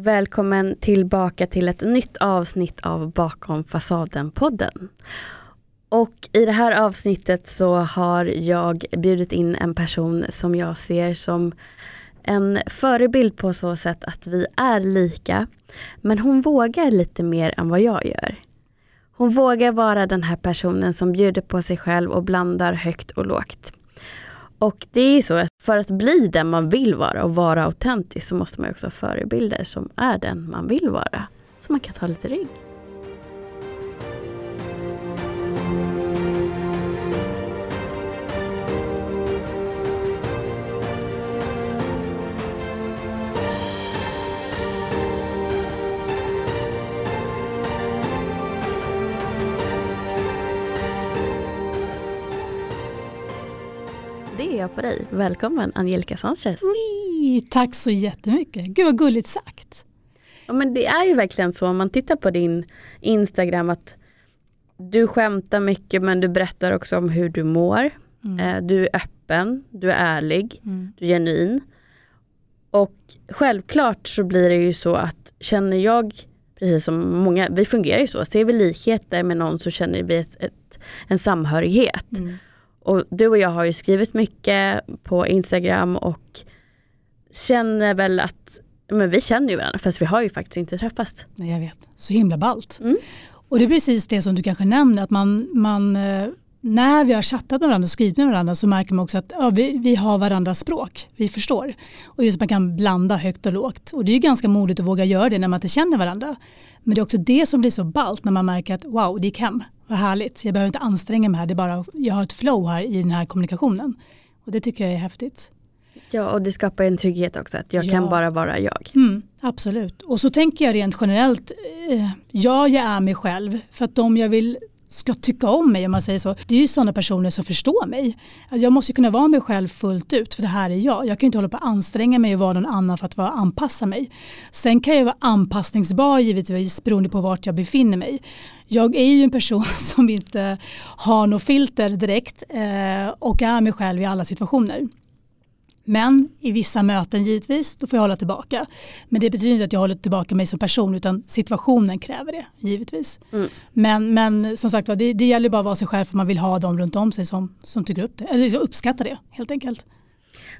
Välkommen tillbaka till ett nytt avsnitt av Bakom fasaden-podden. Och i det här avsnittet så har jag bjudit in en person som jag ser som en förebild på så sätt att vi är lika. Men hon vågar lite mer än vad jag gör. Hon vågar vara den här personen som bjuder på sig själv och blandar högt och lågt. Och det är ju så att för att bli den man vill vara och vara autentisk så måste man också ha förebilder som är den man vill vara. Så man kan ta lite rygg. Jag på dig. Välkommen Angelica Sanchez. Ui, tack så jättemycket. Gud vad gulligt sagt. Ja, men det är ju verkligen så om man tittar på din Instagram att du skämtar mycket men du berättar också om hur du mår. Mm. Eh, Du är öppen, du är ärlig, Mm. du är genuin. Och självklart så blir det ju så att känner jag, precis som många, vi fungerar ju så, ser vi likheter med någon så känner vi ett, ett, en samhörighet. Mm. Och du och jag har ju skrivit mycket på Instagram och känner väl att men vi känner ju varandra fast vi har ju faktiskt inte träffats. Nej, jag vet. Så himla ballt. Mm. Och det är precis det som du kanske nämner, att man, man eh, när vi har chattat med varandra och skrivit med varandra så märker man också att ja, vi, vi har varandras språk, vi förstår. Och just att man kan blanda högt och lågt. Och det är ju ganska modigt att våga göra det när man inte känner varandra. Men det är också det som blir så ballt när man märker att wow, det gick hem, vad härligt. Jag behöver inte anstränga mig här, det är bara, jag har ett flow här i den här kommunikationen. Och det tycker jag är häftigt. Ja och det skapar en trygghet också att jag Ja. kan bara vara jag. Mm, absolut. Och så tänker jag rent generellt, eh, ja jag är mig själv för att de jag vill ska tycka om mig om man säger så. Det är ju sådana personer som förstår mig. Alltså jag måste ju kunna vara mig själv fullt ut för det här är jag. Jag kan ju inte hålla på att anstränga mig och vara någon annan för att vara anpassa mig. Sen kan jag vara anpassningsbar givetvis beroende på vart jag befinner mig. Jag är ju en person som inte har något filter direkt eh, och är mig själv i alla situationer. Men i vissa möten givetvis, då får jag hålla tillbaka. Men det betyder inte att jag håller tillbaka mig som person utan situationen kräver det givetvis. Mm. Men, men som sagt det, det gäller bara att vara sig själv för man vill ha dem runt om sig som, som tycker upp det, eller som uppskattar det helt enkelt.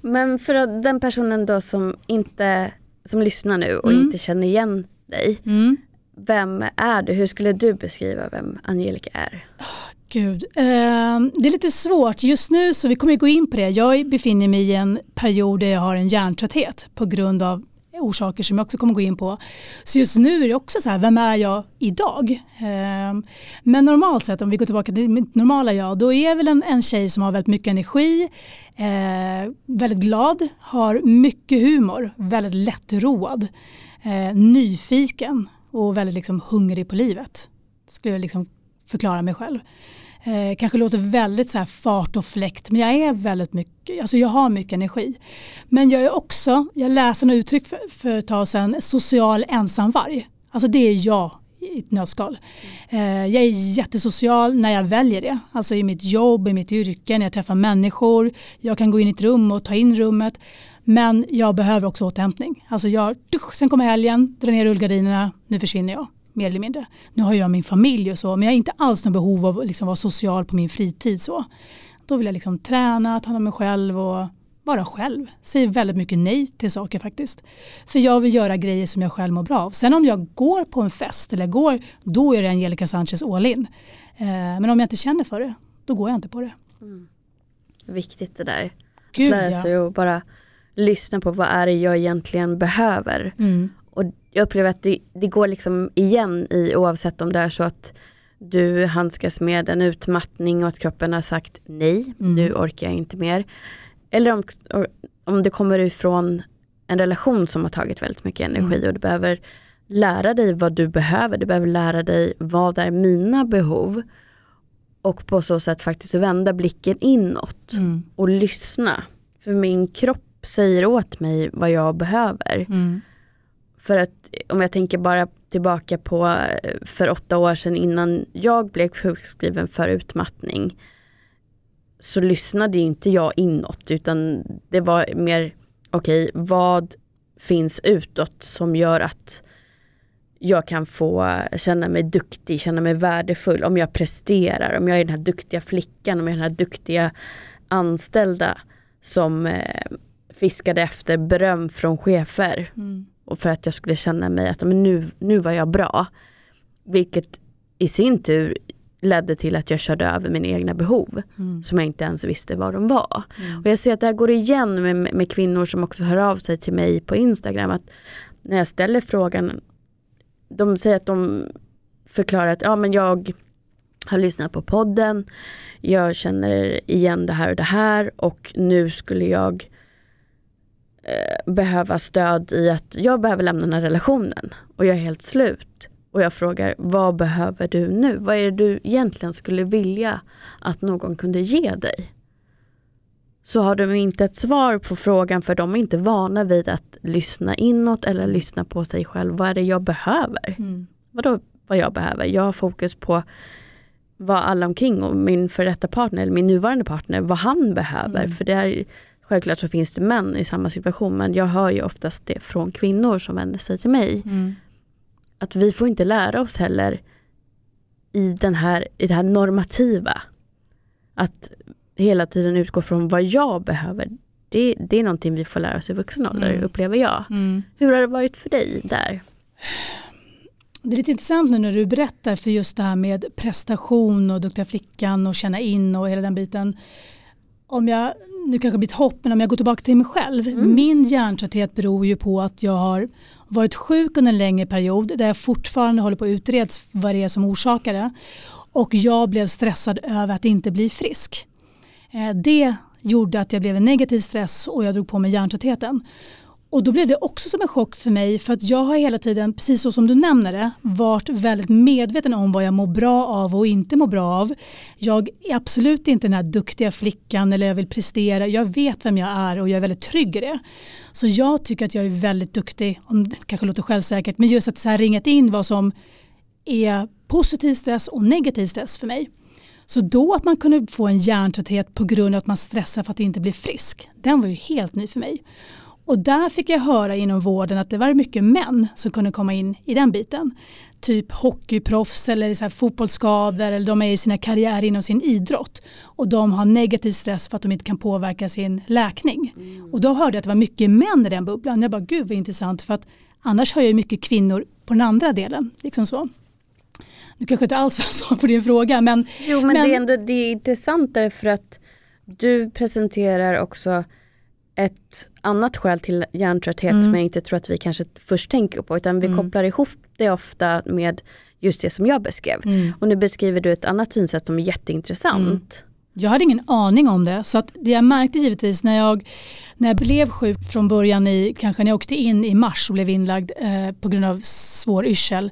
Men för den personen då som inte, som lyssnar nu och Mm. inte känner igen dig. Vem är du? Hur skulle du beskriva vem Angelica är? Gud, eh, det är lite svårt. Just nu så vi kommer gå in på det. Jag befinner mig i en period där jag har en hjärntrötthet på grund av orsaker som jag också kommer gå in på. Så just nu är det också så här, vem är jag idag? Eh, men normalt sett, om vi går tillbaka till mitt normala jag, då är jag väl en, en tjej som har väldigt mycket energi, eh, väldigt glad, har mycket humor, väldigt lättroad, eh, nyfiken och väldigt liksom hungrig på livet. Skulle jag liksom förklara mig själv. Eh, kanske låter väldigt så här fart och fläkt men jag är väldigt mycket, alltså jag har mycket energi. Men jag är också, jag läste en uttryck för, för ett tag sedan, social ensamvarg. Alltså det är jag i ett nötskal. Eh, jag är jättesocial när jag väljer det. Alltså i mitt jobb, i mitt yrke, när jag träffar människor. Jag kan gå in i ett rum och ta in rummet. Men jag behöver också återhämtning. Alltså jag, sen kommer helgen, drar ner rullgardinerna, nu försvinner jag mer eller mindre. Nu har jag min familj och så, men jag har inte alls något behov av att liksom vara social på min fritid. så. Då vill jag liksom träna, ta hand om mig själv och vara själv. Säger väldigt mycket nej till saker faktiskt. För jag vill göra grejer som jag själv mår bra av. Sen om jag går på en fest eller går, då är det Angelica Sanchez all in. Eh, men om jag inte känner för det, då går jag inte på det. Viktigt det där. Gud Lära ja. sig att bara lyssna på vad är det jag egentligen behöver. Mm. Jag upplever att det, det går liksom igen i oavsett om det är så att du handskas med en utmattning och att kroppen har sagt nej, Mm. nu orkar jag inte mer. Eller om, om det kommer ifrån en relation som har tagit väldigt mycket energi Mm. och du behöver lära dig vad du behöver, du behöver lära dig vad är mina behov. Och på så sätt faktiskt vända blicken inåt Mm. och lyssna. För min kropp säger åt mig vad jag behöver. Mm. För att om jag tänker bara tillbaka på för åtta år sedan innan jag blev sjukskriven för utmattning. Så lyssnade inte jag inåt utan det var mer, okej vad finns utåt som gör att jag kan få känna mig duktig, känna mig värdefull om jag presterar, om jag är den här duktiga flickan, om jag är den här duktiga anställda som eh, fiskade efter beröm från chefer. Mm. Och för att jag skulle känna mig att men nu, nu var jag bra. Vilket i sin tur ledde till att jag körde över mina egna behov mm. som jag inte ens visste vad de var. Mm. Och jag ser att det här går igen med, med kvinnor som också hör av sig till mig på Instagram. att När jag ställer frågan, de säger att de förklarar att ja, men jag har lyssnat på podden, jag känner igen det här och det här och nu skulle jag eh, behöva stöd i att jag behöver lämna den här relationen och jag är helt slut och jag frågar vad behöver du nu? Vad är det du egentligen skulle vilja att någon kunde ge dig? Så har de inte ett svar på frågan för de är inte vana vid att lyssna inåt eller lyssna på sig själv. Vad är det jag behöver? Mm. Vadå vad jag behöver? Jag har fokus på vad alla omkring och min för detta partner eller min nuvarande partner, vad han behöver. Mm. För det är, självklart så finns det män i samma situation men jag hör ju oftast det från kvinnor som vänder sig till mig. Mm att vi får inte lära oss heller i, den här, i det här normativa. Att hela tiden utgå från vad jag behöver. Det, det är någonting vi får lära oss i vuxen ålder, mm. upplever jag. Mm. Hur har det varit för dig där? Det är lite intressant nu när du berättar för just det här med prestation och duktiga flickan och känna in och hela den biten. Om jag, nu kanske det blir ett hopp, men om jag går tillbaka till mig själv. Mm. Min hjärntrötthet beror ju på att jag har varit sjuk under en längre period där jag fortfarande håller på att utreds vad det är som orsakar det. Och jag blev stressad över att inte bli frisk. Eh, det gjorde att jag blev en negativ stress och jag drog på mig hjärntröttheten. Och då blev det också som en chock för mig för att jag har hela tiden, precis så som du nämner det, varit väldigt medveten om vad jag mår bra av och inte mår bra av. Jag är absolut inte den här duktiga flickan eller jag vill prestera. Jag vet vem jag är och jag är väldigt trygg i det. Så jag tycker att jag är väldigt duktig, om det kanske låter självsäkert, men just att så här ringat in vad som är positiv stress och negativ stress för mig. Så då att man kunde få en hjärntrötthet på grund av att man stressar för att inte bli frisk, den var ju helt ny för mig. Och där fick jag höra inom vården att det var mycket män som kunde komma in i den biten. Typ hockeyproffs eller så här fotbollsskador eller de är i sina karriärer inom sin idrott. Och de har negativ stress för att de inte kan påverka sin läkning. Mm. Och då hörde jag att det var mycket män i den bubblan. Jag bara gud vad intressant för att annars hör jag mycket kvinnor på den andra delen. Liksom så. Du kanske inte alls var svar på din fråga men. Jo men, men det, är ändå, det är intressant därför att du presenterar också ett annat skäl till hjärntrötthet mm. som jag inte tror att vi kanske först tänker på utan vi mm. kopplar ihop det ofta med just det som jag beskrev. Mm. Och nu beskriver du ett annat synsätt som är jätteintressant. Mm. Jag hade ingen aning om det så att det jag märkte givetvis när jag, när jag blev sjuk från början i, kanske när jag åkte in i mars och blev inlagd eh, på grund av svår yrsel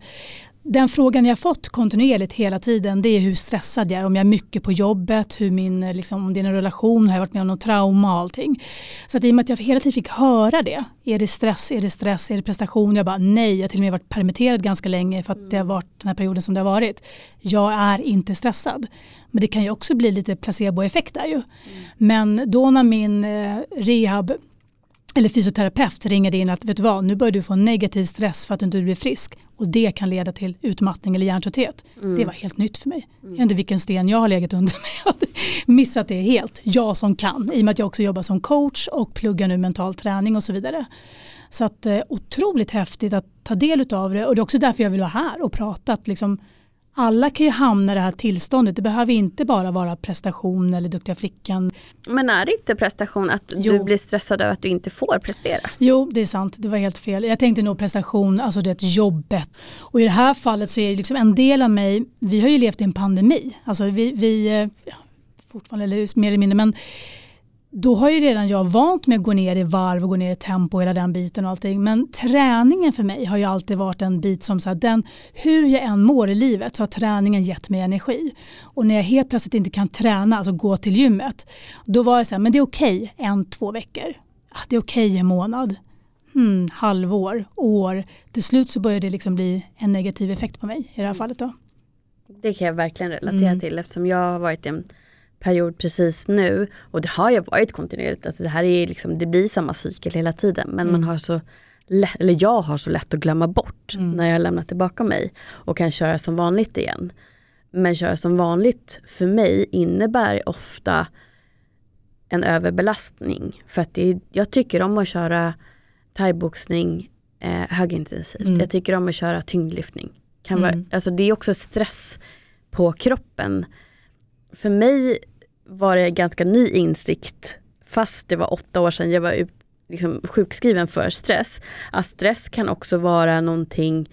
den frågan jag fått kontinuerligt hela tiden det är hur stressad jag är. Om jag är mycket på jobbet, hur min, liksom, om det är en relation, har jag varit med om något trauma och allting. Så att i och med att jag hela tiden fick höra det. Är det stress, är det stress, är det prestation? Jag bara nej, jag har till och med varit permitterad ganska länge för att det har varit den här perioden som det har varit. Jag är inte stressad. Men det kan ju också bli lite placeboeffekt där ju. Mm. Men då när min eh, rehab eller fysioterapeut ringer in att vet du vad, nu börjar du få negativ stress för att du inte blir frisk och det kan leda till utmattning eller hjärntrötthet. Mm. Det var helt nytt för mig. Mm. Jag vet inte vilken sten jag har legat under mig. Jag hade missat det helt. Jag som kan, i och med att jag också jobbar som coach och pluggar nu mental träning och så vidare. Så att eh, otroligt häftigt att ta del av det och det är också därför jag vill vara här och prata. Att liksom, alla kan ju hamna i det här tillståndet. Det behöver inte bara vara prestation eller duktiga flickan. Men är det inte prestation att jo. du blir stressad över att du inte får prestera? Jo, det är sant. Det var helt fel. Jag tänkte nog prestation, alltså det jobbet. Och i det här fallet så är det liksom en del av mig, vi har ju levt i en pandemi. Alltså vi, vi eh, ja, fortfarande, eller mer eller mindre, men då har ju redan jag vant mig att gå ner i varv och gå ner i tempo och hela den biten och allting. Men träningen för mig har ju alltid varit en bit som så här, den, hur jag än mår i livet så har träningen gett mig energi. Och när jag helt plötsligt inte kan träna, alltså gå till gymmet, då var jag så här, men det är okej okay, en, två veckor. Ah, det är okej okay en månad. Hmm, halvår, år. Till slut så börjar det liksom bli en negativ effekt på mig i det här mm. fallet. Då. Det kan jag verkligen relatera mm. till eftersom jag har varit en period precis nu och det har ju varit kontinuerligt. Alltså det här är liksom, det blir samma cykel hela tiden men mm. man har så lätt, eller jag har så lätt att glömma bort Mm. när jag lämnat tillbaka mig och kan köra som vanligt igen. Men köra som vanligt för mig innebär ofta en överbelastning. För att det jag tycker om att köra thaiboxning eh, högintensivt. Mm. Jag tycker om att köra tyngdlyftning. Kan Mm. vara, alltså det är också stress på kroppen. För mig var det ganska ny insikt, fast det var åtta år sedan jag var ut, liksom, sjukskriven för stress. Att stress kan också vara någonting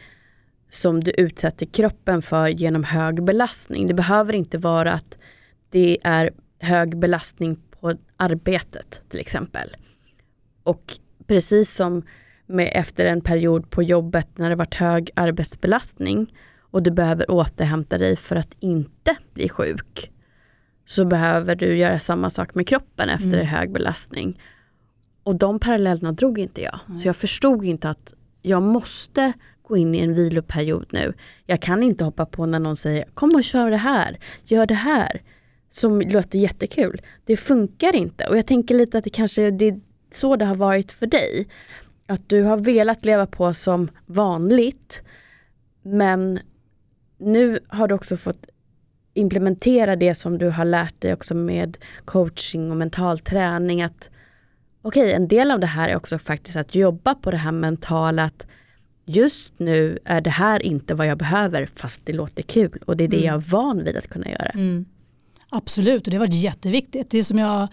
som du utsätter kroppen för genom hög belastning. Det behöver inte vara att det är hög belastning på arbetet till exempel. Och precis som med efter en period på jobbet när det varit hög arbetsbelastning och du behöver återhämta dig för att inte bli sjuk så behöver du göra samma sak med kroppen efter Mm. en hög belastning. Och de parallellerna drog inte jag. Så jag förstod inte att jag måste gå in i en viloperiod nu. Jag kan inte hoppa på när någon säger kom och kör det här, gör det här. Som låter jättekul. Det funkar inte och jag tänker lite att det kanske det är så det har varit för dig. Att du har velat leva på som vanligt men nu har du också fått implementera det som du har lärt dig också med coaching och mental träning. Att okej, en del av det här är också faktiskt att jobba på det här mentala att just nu är det här inte vad jag behöver fast det låter kul och det är det Mm. jag är van vid att kunna göra. Mm. Absolut, och det har varit jätteviktigt. Det är som jag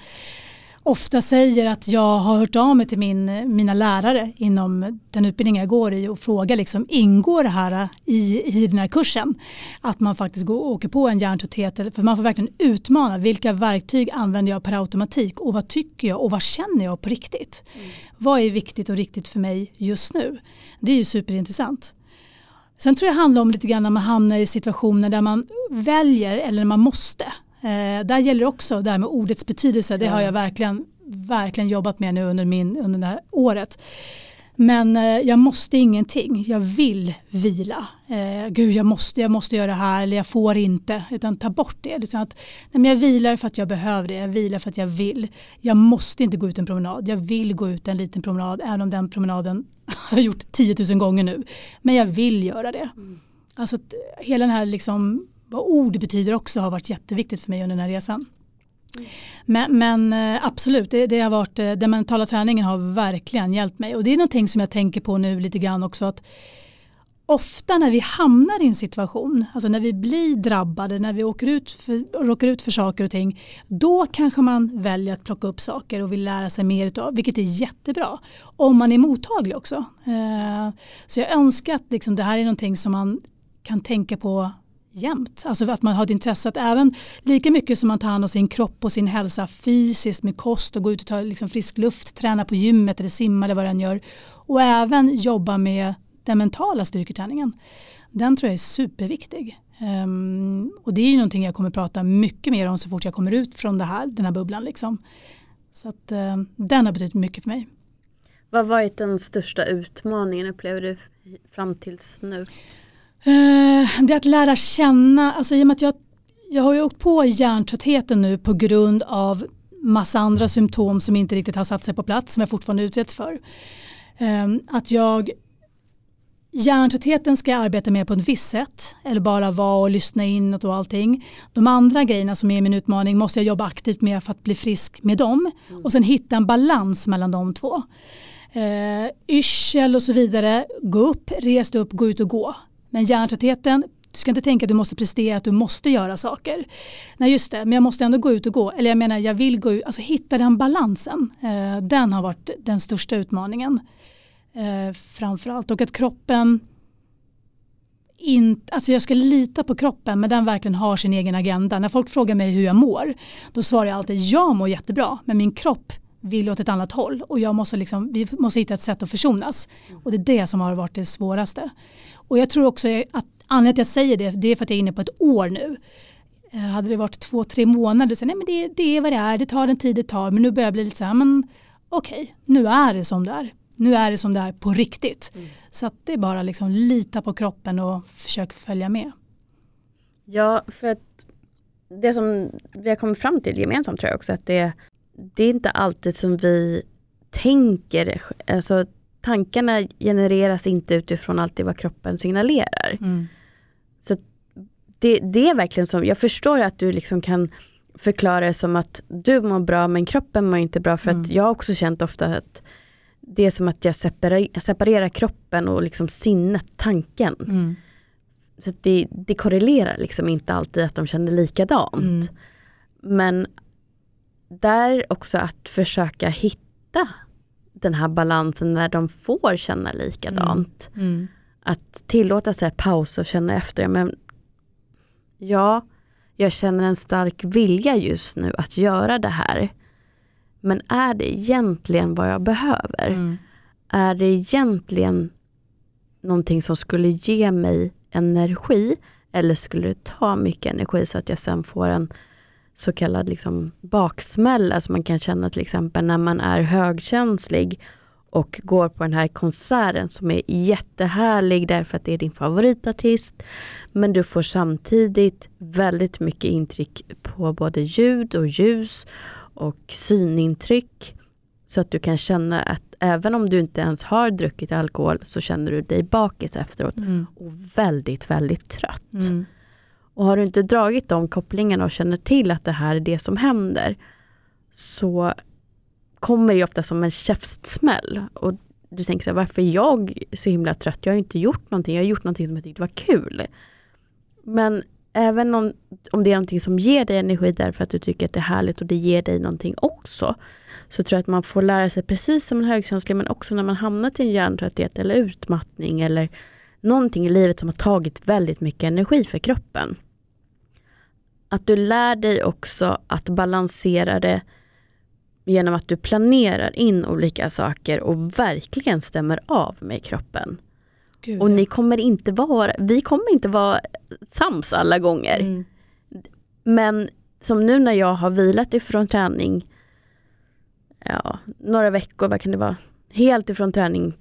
ofta säger att jag har hört av mig till min, mina lärare inom den utbildning jag går i och frågar liksom, ingår det här i, i den här kursen? Att man faktiskt går, åker på en hjärntrötthet, för man får verkligen utmana vilka verktyg använder jag per automatik och vad tycker jag och vad känner jag på riktigt? Vad är viktigt och riktigt för mig just nu? Det är ju superintressant. Sen tror jag det handlar om lite grann när man hamnar i situationer där man väljer eller man måste. Eh, där gäller också det här med ordets betydelse. Det har jag verkligen, verkligen jobbat med nu under, min, under det här året. Men eh, jag måste ingenting. Jag vill vila. Eh, Gud, jag måste, jag måste göra det här eller jag får inte. Utan ta bort det. Liksom att, nej, men jag vilar för att jag behöver det. Jag vilar för att jag vill. Jag måste inte gå ut en promenad. Jag vill gå ut en liten promenad. Även om den promenaden har jag gjort 10 000 gånger nu. Men jag vill göra det. Alltså att hela den här liksom, vad ord betyder också har varit jätteviktigt för mig under den här resan. Men, men eh, absolut, det, det har varit, eh, den mentala träningen har verkligen hjälpt mig. Och det är någonting som jag tänker på nu lite grann också. att Ofta när vi hamnar i en situation, alltså när vi blir drabbade, när vi åker ut för, råkar ut för saker och ting, då kanske man väljer att plocka upp saker och vill lära sig mer utav, vilket är jättebra. Om man är mottaglig också. Eh, så jag önskar att liksom, det här är någonting som man kan tänka på jämt. Alltså att man har ett intresse att även lika mycket som man tar hand om sin kropp och sin hälsa fysiskt med kost och gå ut och ta liksom frisk luft, träna på gymmet eller simma eller vad den gör. Och även jobba med den mentala styrketräningen. Den tror jag är superviktig. Um, och det är ju någonting jag kommer prata mycket mer om så fort jag kommer ut från det här, den här bubblan. Liksom. Så att, um, den har betytt mycket för mig. Vad har varit den största utmaningen upplever du fram tills nu? Eh, det är att lära känna, alltså i och med att jag, jag har ju åkt på hjärntröttheten nu på grund av massa andra symptom som inte riktigt har satt sig på plats som jag fortfarande utreds för. Eh, att jag Hjärntröttheten ska jag arbeta med på ett visst sätt eller bara vara och lyssna inåt och allting. De andra grejerna som är min utmaning måste jag jobba aktivt med för att bli frisk med dem och sen hitta en balans mellan de två. Eh, yrsel och så vidare, gå upp, res upp, gå ut och gå. Men hjärntröttheten, du ska inte tänka att du måste prestera, att du måste göra saker. Nej just det, men jag måste ändå gå ut och gå. Eller jag menar jag vill gå ut, alltså hitta den balansen. Eh, den har varit den största utmaningen. Eh, framförallt och att kroppen in, alltså jag ska lita på kroppen men den verkligen har sin egen agenda. När folk frågar mig hur jag mår då svarar jag alltid jag mår jättebra men min kropp vill åt ett annat håll och jag måste liksom, vi måste hitta ett sätt att försonas. Och det är det som har varit det svåraste. Och jag tror också att anledningen till att jag säger det, det är för att jag är inne på ett år nu. Eh, hade det varit två, tre månader så nej men det, det är vad det är, det tar den tid det tar men nu börjar jag bli lite så här, men okej, okay, nu är det som det är. Nu är det som det är på riktigt. Mm. Så att det är bara liksom lita på kroppen och försök följa med. Ja, för att det som vi har kommit fram till gemensamt tror jag också att det, det är inte alltid som vi tänker. Alltså, tankarna genereras inte utifrån alltid vad kroppen signalerar. Mm. Så det, det är verkligen som, jag förstår att du liksom kan förklara det som att du mår bra men kroppen mår inte bra för Mm. att jag har också känt ofta att det är som att jag separerar, separerar kroppen och liksom sinnet, tanken. Mm. Så det, det korrelerar liksom inte alltid att de känner likadant. Mm. Men där också att försöka hitta den här balansen när de får känna likadant. Mm. Att tillåta sig paus och känna efter. Men ja, jag känner en stark vilja just nu att göra det här. Men är det egentligen vad jag behöver? Mm. Är det egentligen någonting som skulle ge mig energi? Eller skulle det ta mycket energi så att jag sen får en så kallad liksom baksmälla som man kan känna till exempel när man är högkänslig och går på den här konserten som är jättehärlig därför att det är din favoritartist. Men du får samtidigt väldigt mycket intryck på både ljud och ljus och synintryck. Så att du kan känna att även om du inte ens har druckit alkohol så känner du dig bakis efteråt Mm. och väldigt, väldigt trött. Mm. Och har du inte dragit de kopplingarna och känner till att det här är det som händer så kommer det ofta som en käftsmäll. Och du tänker så här, varför är jag så himla trött? Jag har inte gjort någonting, jag har gjort någonting som jag tyckte var kul. Men även om, om det är någonting som ger dig energi därför att du tycker att det är härligt och det ger dig någonting också. Så tror jag att man får lära sig precis som en högkänslig men också när man hamnat i en hjärntrötthet eller utmattning eller någonting i livet som har tagit väldigt mycket energi för kroppen. Att du lär dig också att balansera det genom att du planerar in olika saker och verkligen stämmer av med kroppen. Gud, Och ni kommer inte vara, vi kommer inte vara sams alla gånger. Mm. Men som nu när jag har vilat ifrån träning, ja, några veckor, vad kan det vara? Helt ifrån träning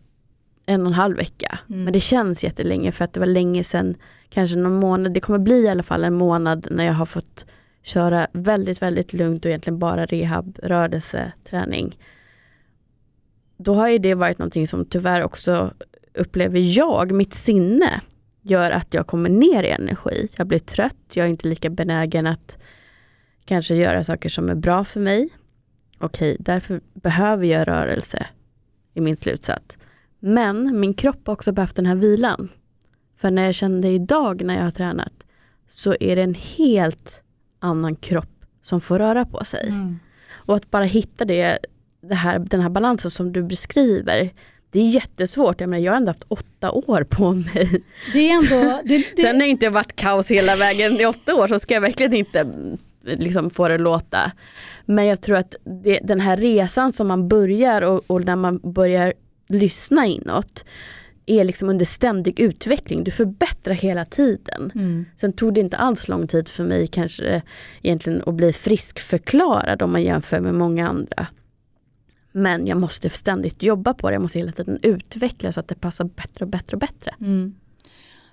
en och en halv vecka. Mm. Men det känns jättelänge för att det var länge sedan, kanske någon månad, det kommer bli i alla fall en månad när jag har fått köra väldigt, väldigt lugnt och egentligen bara rehab, rörelse, träning. Då har ju det varit någonting som tyvärr också upplever jag, mitt sinne, gör att jag kommer ner i energi. Jag blir trött, jag är inte lika benägen att kanske göra saker som är bra för mig. Okej, därför behöver jag rörelse i min slutsats. Men min kropp har också behövt den här vilan. För när jag kände idag när jag har tränat så är det en helt annan kropp som får röra på sig. Mm. Och att bara hitta det, det här, den här balansen som du beskriver, det är jättesvårt. Jag menar, jag har ändå haft åtta år på mig. Det är ändå... Det, det, Sen har det inte varit kaos hela vägen i åtta år så ska jag verkligen inte liksom få det låta. Men jag tror att det, den här resan som man börjar och, och när man börjar lyssna inåt är liksom under ständig utveckling. Du förbättrar hela tiden. mm. Sen tog det inte alls lång tid för mig kanske egentligen att bli friskförklarad om man jämför med många andra. Men jag måste ständigt jobba på det, jag måste hela tiden utveckla så att det passar bättre och bättre och bättre. Mm.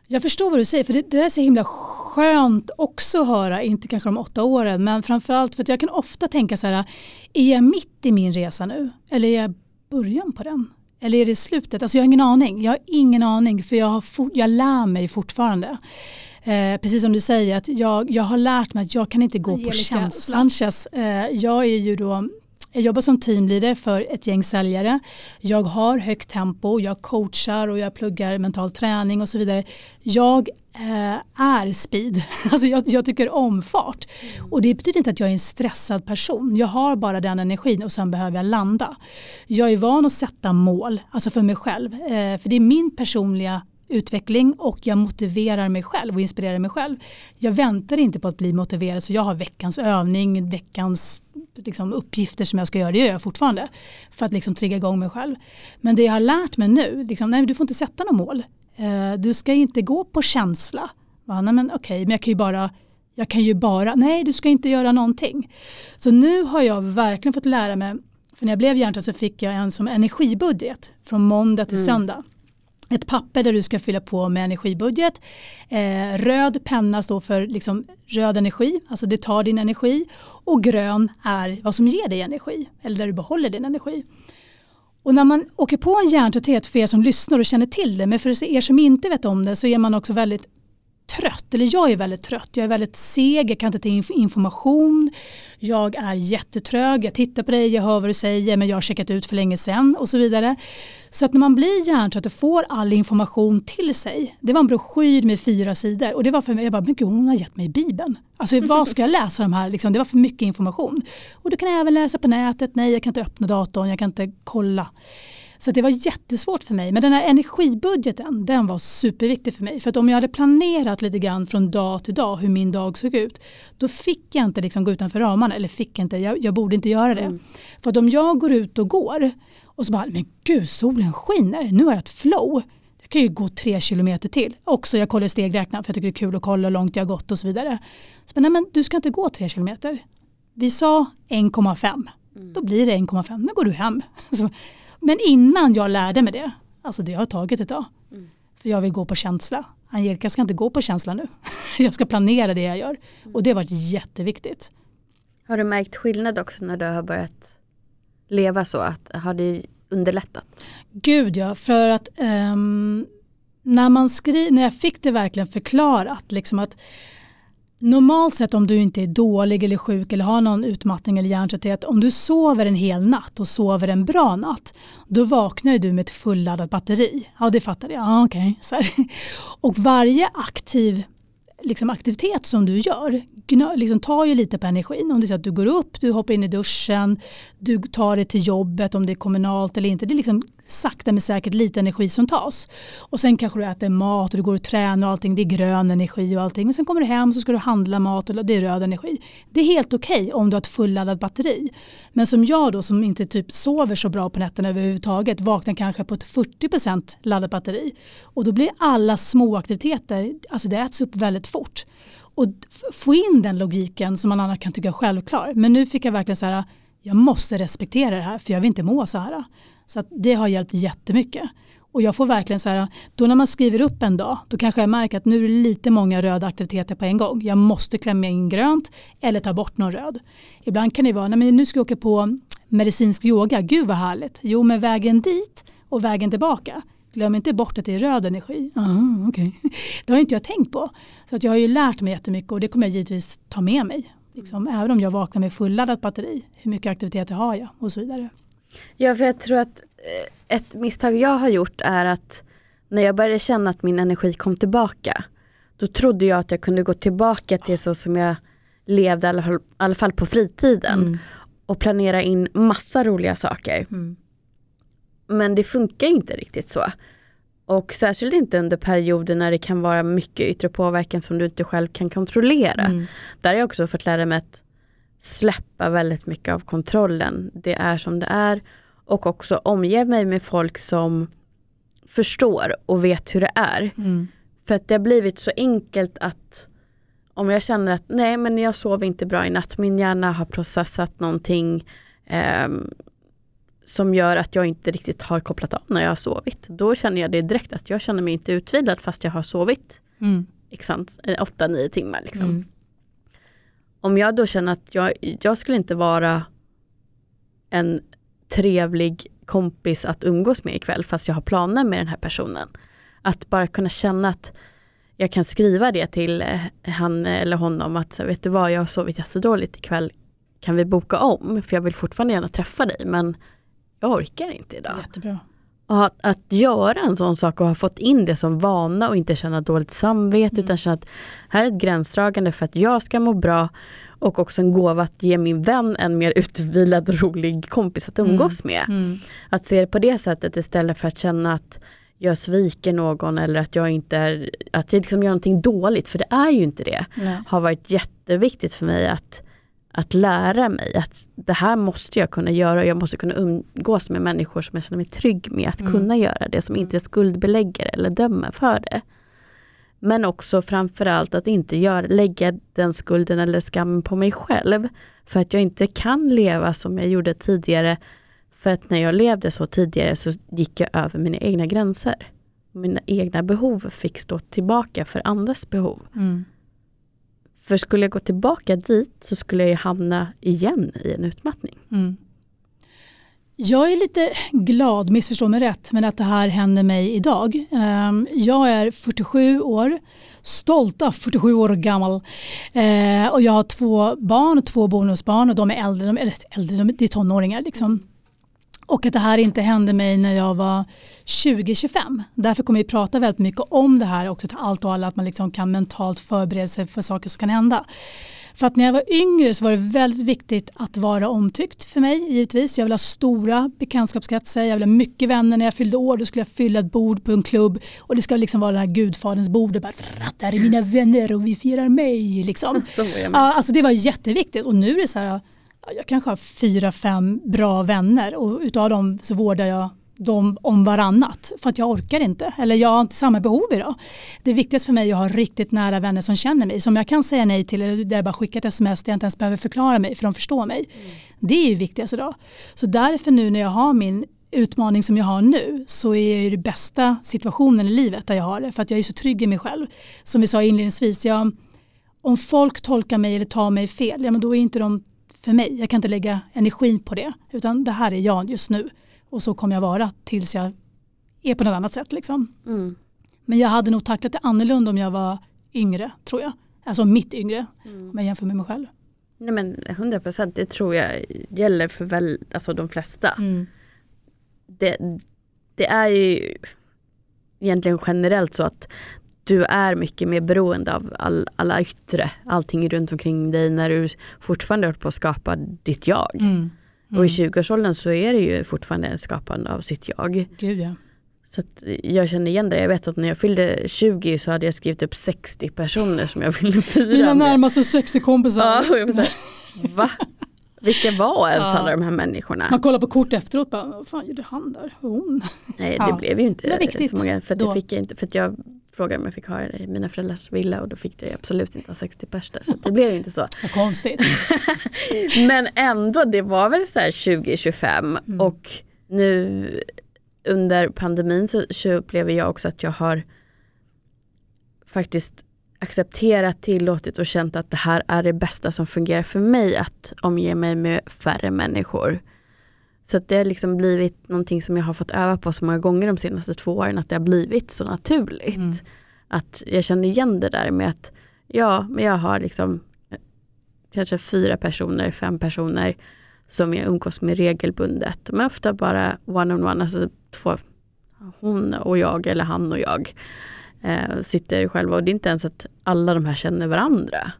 Jag förstår vad du säger, för det, det där är så himla skönt också att höra, inte kanske de åtta åren, men framförallt för att jag kan ofta tänka så här, är jag mitt i min resa nu? Eller är jag början på den? Eller är det slutet? Alltså jag har ingen aning. Jag har ingen aning för jag, for, jag lär mig fortfarande. Eh, precis som du säger, att jag, jag har lärt mig att jag kan inte gå på Angelica känslan. Sanchez. Eh, jag är ju då jag jobbar som teamleader för ett gäng säljare. Jag har högt tempo, jag coachar och jag pluggar mental träning och så vidare. Jag eh, är speed, alltså jag, jag tycker om fart. Och det betyder inte att jag är en stressad person. Jag har bara den energin och sen behöver jag landa. Jag är van att sätta mål, alltså för mig själv. Eh, för det är min personliga utveckling och jag motiverar mig själv och inspirerar mig själv. Jag väntar inte på att bli motiverad så jag har veckans övning, veckans liksom, uppgifter som jag ska göra, det gör jag fortfarande för att liksom, trigga igång mig själv. Men det jag har lärt mig nu, liksom, nej, du får inte sätta några mål. Eh, du ska inte gå på känsla. Va, nej, men okej, men jag kan ju bara jag kan ju bara, nej du ska inte göra någonting. Så nu har jag verkligen fått lära mig, för när jag blev hjärntrött så fick jag en som energibudget från måndag till Mm. söndag ett papper där du ska fylla på med energibudget. Eh, röd penna står för liksom röd energi, alltså det tar din energi. Och grön är vad som ger dig energi, eller där du behåller din energi. Och när man åker på en hjärntrötthet, för er som lyssnar och känner till det, men för er som inte vet om det så är man också väldigt trött, eller jag är väldigt trött, jag är väldigt seg, jag kan inte ta in information, jag är jättetrög, jag tittar på dig, jag hör vad du säger men jag har checkat ut för länge sedan och så vidare. Så att när man blir hjärntrött och får all information till sig, det var en broschyr med fyra sidor och det var för mig, jag bara, men gud hon har gett mig bibeln. Alltså vad ska jag läsa de här, liksom, det var för mycket information. Och du kan även läsa på nätet, nej jag kan inte öppna datorn, jag kan inte kolla. Så det var jättesvårt för mig. Men den här energibudgeten, den var superviktig för mig. För att om jag hade planerat lite grann från dag till dag hur min dag såg ut, då fick jag inte liksom gå utanför ramarna. Eller fick inte, jag, jag borde inte göra det. Mm. För att om jag går ut och går och så bara, men gud solen skiner, nu har jag ett flow. Jag kan ju gå tre kilometer till. Också jag kollar stegräknaren för jag tycker det är kul att kolla hur långt jag har gått och så vidare. Så, men, nej, men du ska inte gå tre kilometer. Vi sa 1,5. Mm. Då blir det 1,5. Nu går du hem. Men innan jag lärde mig det, alltså det har tagit ett tag. Mm. För jag vill gå på känsla. Angelica ska inte gå på känsla nu. jag ska planera det jag gör. Mm. Och det har varit jätteviktigt. Har du märkt skillnad också när du har börjat leva så? Att, har det underlättat? Gud ja, för att um, när, man skri när jag fick det verkligen förklarat, liksom att Normalt sett om du inte är dålig eller sjuk eller har någon utmattning eller hjärntrötthet, om du sover en hel natt och sover en bra natt, då vaknar du med ett fulladdat batteri. Ja, det fattar jag. Ja, okay. Och varje aktiv liksom, aktivitet som du gör liksom, tar ju lite på energin. Om det är så att du går upp, du hoppar in i duschen, du tar dig till jobbet om det är kommunalt eller inte. Det är liksom sakta men säkert lite energi som tas. Och sen kanske du äter mat och du går och tränar och allting. Det är grön energi och allting. Men sen kommer du hem så ska du handla mat och det är röd energi. Det är helt okej okay om du har ett fulladdat batteri. Men som jag då som inte typ sover så bra på nätterna överhuvudtaget vaknar kanske på ett 40% laddat batteri. Och då blir alla små aktiviteter, alltså det äts upp väldigt fort. Och få in den logiken som man annars kan tycka är självklar. Men nu fick jag verkligen så här, jag måste respektera det här för jag vill inte må så här. Så det har hjälpt jättemycket. Och jag får verkligen så här, då när man skriver upp en dag, då kanske jag märker att nu är det lite många röda aktiviteter på en gång. Jag måste klämma in grönt eller ta bort någon röd. Ibland kan det vara, nej men nu ska jag åka på medicinsk yoga, gud vad härligt. Jo men vägen dit och vägen tillbaka, glöm inte bort att det är röd energi. Aha, okay. Det har inte jag tänkt på. Så att jag har ju lärt mig jättemycket och det kommer jag givetvis ta med mig. Liksom, även om jag vaknar med fulladdat batteri, hur mycket aktiviteter har jag och så vidare. Ja, för jag tror att eh, ett misstag jag har gjort är att när jag började känna att min energi kom tillbaka, då trodde jag att jag kunde gå tillbaka till så som jag levde, i alla fall på fritiden. Mm. Och planera in massa roliga saker. Mm. Men det funkar inte riktigt så. Och särskilt inte under perioder när det kan vara mycket yttre påverkan som du inte själv kan kontrollera. Mm. Där har jag också fått lära mig att släppa väldigt mycket av kontrollen. Det är som det är. Och också omge mig med folk som förstår och vet hur det är. Mm. För att det har blivit så enkelt att om jag känner att nej men jag sov inte bra i natt, min hjärna har processat någonting eh, som gör att jag inte riktigt har kopplat av när jag har sovit. Då känner jag det direkt att jag känner mig inte utvilad fast jag har sovit mm. 8-9 timmar. Liksom. Mm. Om jag då känner att jag, jag skulle inte vara en trevlig kompis att umgås med ikväll fast jag har planer med den här personen. Att bara kunna känna att jag kan skriva det till eh, han eller honom att vet du vad, jag har sovit jättedåligt ikväll. Kan vi boka om? För jag vill fortfarande gärna träffa dig men jag orkar inte idag. Jättebra. Och att, att göra en sån sak och ha fått in det som vana och inte känna dåligt samvete mm. utan känna att här är ett gränsdragande för att jag ska må bra och också en gåva att ge min vän en mer utvilad rolig kompis att umgås mm. med. Mm. Att se det på det sättet istället för att känna att jag sviker någon eller att jag inte är, att jag liksom gör någonting dåligt, för det är ju inte det. Nej. Har varit jätteviktigt för mig att att lära mig att det här måste jag kunna göra och jag måste kunna umgås med människor som jag känner mig trygg med att mm. kunna göra det, som inte skuldbelägger eller dömer för det. Men också framförallt att inte göra, lägga den skulden eller skammen på mig själv. För att jag inte kan leva som jag gjorde tidigare. För att när jag levde så tidigare så gick jag över mina egna gränser. Mina egna behov fick stå tillbaka för andras behov. Mm. För skulle jag gå tillbaka dit så skulle jag hamna igen i en utmattning. Mm. Jag är lite glad, missförstå mig rätt, men att det här händer mig idag. Ehm, jag är 47 år, stolta 47 år gammal. Ehm, och jag har två barn och två bonusbarn och de är äldre, de är, äldre de är tonåringar. Liksom. Och att det här inte hände mig när jag var 20-25. Därför kommer vi prata väldigt mycket om det här också till allt och alla, att man liksom kan mentalt förbereda sig för saker som kan hända. För att när jag var yngre så var det väldigt viktigt att vara omtyckt för mig givetvis. Jag vill ha stora bekantskapskretsar, jag vill ha mycket vänner. När jag fyllde år då skulle jag fylla ett bord på en klubb och det ska liksom vara det här gudfaderns bord. Bara, där är mina vänner och vi firar mig. Liksom. ja, alltså det var jätteviktigt och nu är det så här jag kanske har fyra, fem bra vänner och utav dem så vårdar jag dem om varannat för att jag orkar inte eller jag har inte samma behov idag. Det är viktigast för mig att ha riktigt nära vänner som känner mig som jag kan säga nej till eller där jag bara skickar ett sms där jag inte ens behöver förklara mig för de förstår mig. Mm. Det är ju viktigast idag. Så därför nu när jag har min utmaning som jag har nu så är det bästa situationen i livet där jag har det för att jag är så trygg i mig själv. Som vi sa inledningsvis, jag, om folk tolkar mig eller tar mig fel, ja men då är inte de för mig. Jag kan inte lägga energi på det utan det här är jag just nu och så kommer jag vara tills jag är på något annat sätt. Liksom. Mm. Men jag hade nog tacklat det annorlunda om jag var yngre tror jag. Alltså mitt yngre mm. om jag jämför med mig själv. Nej men 100 procent det tror jag gäller för väl, alltså de flesta. Mm. Det, det är ju egentligen generellt så att du är mycket mer beroende av all, alla yttre, allting runt omkring dig när du fortfarande håller på att skapa ditt jag. Mm. Mm. Och i 20-årsåldern så är det ju fortfarande en skapande av sitt jag. Gud, ja. Så jag känner igen det. Jag vet att när jag fyllde 20 så hade jag skrivit upp 60 personer som jag ville fira Mina närmaste 60 kompisar. Ja, och jag säga, va? Vilka var ens ja. alla de här människorna? Man kollar på kort efteråt, bara, vad fan gjorde han där? Hon. Nej det ja. blev ju inte så många. För, det fick jag inte, för jag frågade om jag fick ha det i mina föräldrars villa och då fick jag absolut inte ha 60 pers där. Så det blev inte så. Vad konstigt. Men ändå, det var väl så här 2025 mm. och nu under pandemin så, så upplever jag också att jag har faktiskt accepterat, tillåtit och känt att det här är det bästa som fungerar för mig att omge mig med färre människor. Så att det har liksom blivit någonting som jag har fått öva på så många gånger de senaste två åren att det har blivit så naturligt. Mm. Att jag känner igen det där med att ja, men jag har liksom eh, kanske fyra personer, fem personer som jag umgås med regelbundet. Men ofta bara one on one, alltså två, hon och jag eller han och jag eh, sitter själva och det är inte ens att alla de här känner varandra.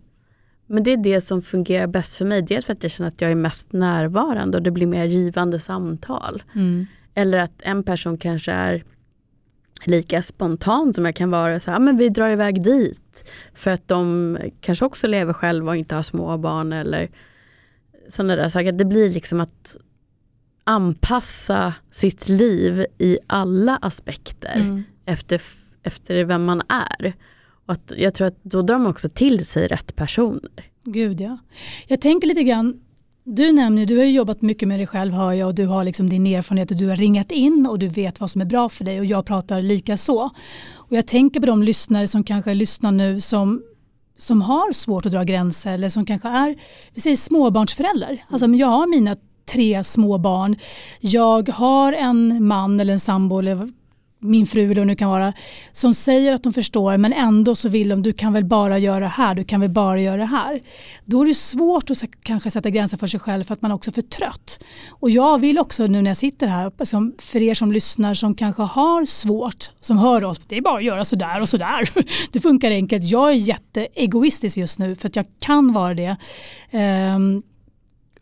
Men det är det som fungerar bäst för mig. Dels för att jag känner att jag är mest närvarande och det blir mer givande samtal. Mm. Eller att en person kanske är lika spontan som jag kan vara. Så här, men vi drar iväg dit. För att de kanske också lever själva och inte har små barn eller sådana där saker. Det blir liksom att anpassa sitt liv i alla aspekter mm. efter, efter vem man är. Att jag tror att då drar man också till sig rätt personer. Gud ja. Jag tänker lite grann, du nämner, du har jobbat mycket med dig själv hör jag och du har liksom din erfarenhet och du har ringat in och du vet vad som är bra för dig och jag pratar lika så. Och jag tänker på de lyssnare som kanske lyssnar nu som som har svårt att dra gränser eller som kanske är vi säger småbarnsföräldrar. Alltså, jag har mina tre små barn. Jag har en man eller en sambo eller min fru eller vad det nu kan vara, som säger att de förstår men ändå så vill de, du kan väl bara göra det här, du kan väl bara göra det här. Då är det svårt att kanske sätta gränser för sig själv för att man också är för trött. Och jag vill också nu när jag sitter här, liksom för er som lyssnar som kanske har svårt, som hör oss, det är bara att göra sådär och sådär. Det funkar enkelt. Jag är jätteegoistisk just nu för att jag kan vara det. Um,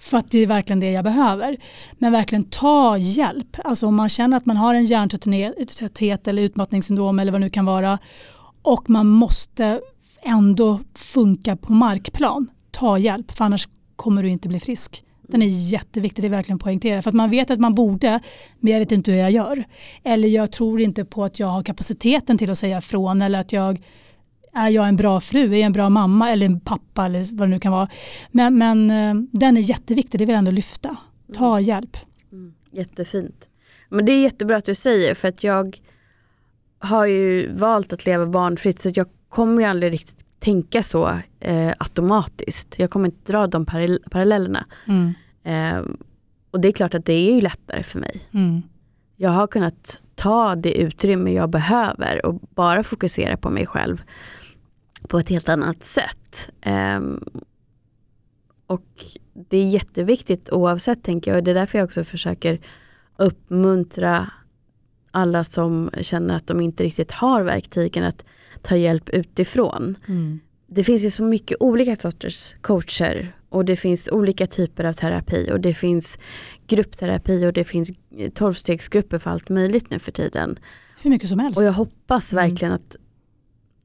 för att det är verkligen det jag behöver. Men verkligen ta hjälp. Alltså om man känner att man har en hjärntrötthet eller utmattningssyndrom eller vad det nu kan vara och man måste ändå funka på markplan. Ta hjälp för annars kommer du inte bli frisk. Den är jätteviktig, det är verkligen poängtera. För att man vet att man borde, men jag vet inte hur jag gör. Eller jag tror inte på att jag har kapaciteten till att säga ifrån eller att jag är jag en bra fru, är jag en bra mamma eller en pappa eller vad det nu kan vara. Men, men eh, den är jätteviktig, det vill jag ändå lyfta. Ta mm. hjälp. Mm. Jättefint. Men det är jättebra att du säger för att jag har ju valt att leva barnfritt så jag kommer ju aldrig riktigt tänka så eh, automatiskt. Jag kommer inte dra de parallellerna. Mm. Eh, och det är klart att det är ju lättare för mig. Mm. Jag har kunnat ta det utrymme jag behöver och bara fokusera på mig själv på ett helt annat sätt. Um, och det är jätteviktigt oavsett tänker jag och det är därför jag också försöker uppmuntra alla som känner att de inte riktigt har verktygen att ta hjälp utifrån. Mm. Det finns ju så mycket olika sorters coacher och det finns olika typer av terapi och det finns gruppterapi och det finns tolvstegsgrupper för allt möjligt nu för tiden. Hur mycket som helst. Och jag hoppas Mm. verkligen att,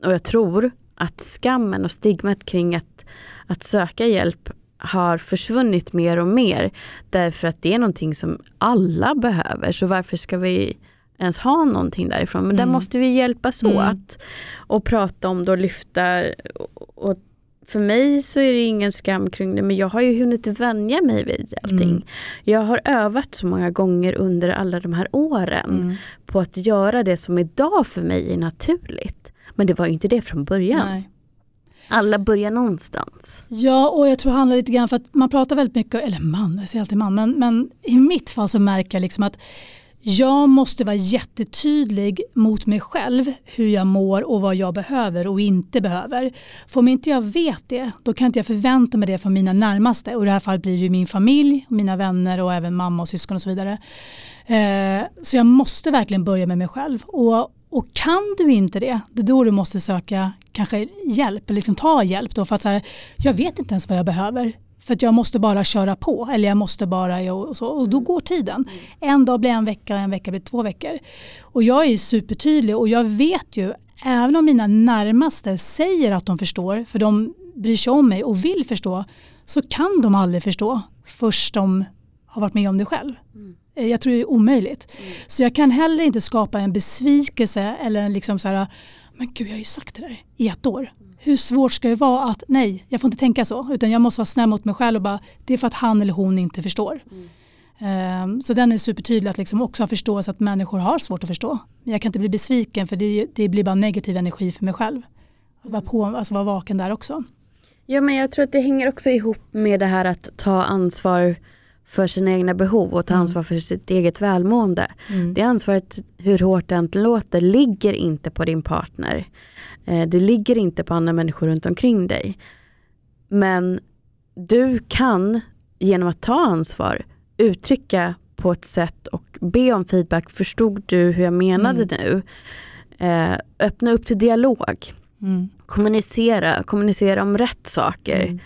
och jag tror att skammen och stigmat kring att, att söka hjälp har försvunnit mer och mer. Därför att det är någonting som alla behöver. Så varför ska vi ens ha någonting därifrån? Men där Mm. måste vi hjälpas Mm. åt och prata om det och lyfta. Och för mig så är det ingen skam kring det men jag har ju hunnit vänja mig vid allting. Mm. Jag har övat så många gånger under alla de här åren Mm. på att göra det som idag för mig är naturligt. Men det var ju inte det från början. Nej. Alla börjar någonstans. Ja, och jag tror det handlar lite grann för att man pratar väldigt mycket, eller man, jag säger alltid man, men, men i mitt fall så märker jag liksom att jag måste vara jättetydlig mot mig själv hur jag mår och vad jag behöver och inte behöver. För om inte jag vet det, då kan inte jag förvänta mig det från mina närmaste. Och i det här fallet blir det ju min familj, mina vänner och även mamma och syskon och så vidare. Eh, så jag måste verkligen börja med mig själv. Och, och kan du inte det, det är då du måste söka kanske hjälp, eller liksom ta hjälp då för att så här, jag vet inte ens vad jag behöver. För att jag måste bara köra på eller jag måste bara och så. Och då går tiden. En dag blir en vecka, en vecka blir två veckor. Och jag är supertydlig och jag vet ju, även om mina närmaste säger att de förstår, för de bryr sig om mig och vill förstå, så kan de aldrig förstå först de har varit med om det själv. Eh, Jag tror det är omöjligt. Så jag kan heller inte skapa en besvikelse eller en liksom så här, men gud jag har ju sagt det där i ett år. Hur svårt ska det vara att, nej jag får inte tänka så, utan jag måste vara snäll mot mig själv och bara, det är för att han eller hon inte förstår. Ehm, så den är supertydlig att liksom också ha förståelse att människor har svårt att förstå. Men jag kan inte bli besviken för det, det blir bara negativ energi för mig själv. Att vara, på, alltså vara vaken där också. Ja men jag tror att det hänger också ihop med det här att ta ansvar för sina egna behov och ta Mm. ansvar för sitt eget välmående. Det ansvaret, hur hårt det än låter, ligger inte på din partner. Eh, Det ligger inte på andra människor runt omkring dig. Men du kan genom att ta ansvar uttrycka på ett sätt och be om feedback. Förstod du hur jag menade nu? Eh, öppna upp till dialog. Mm. Kommunicera, kommunicera om rätt saker. Mm.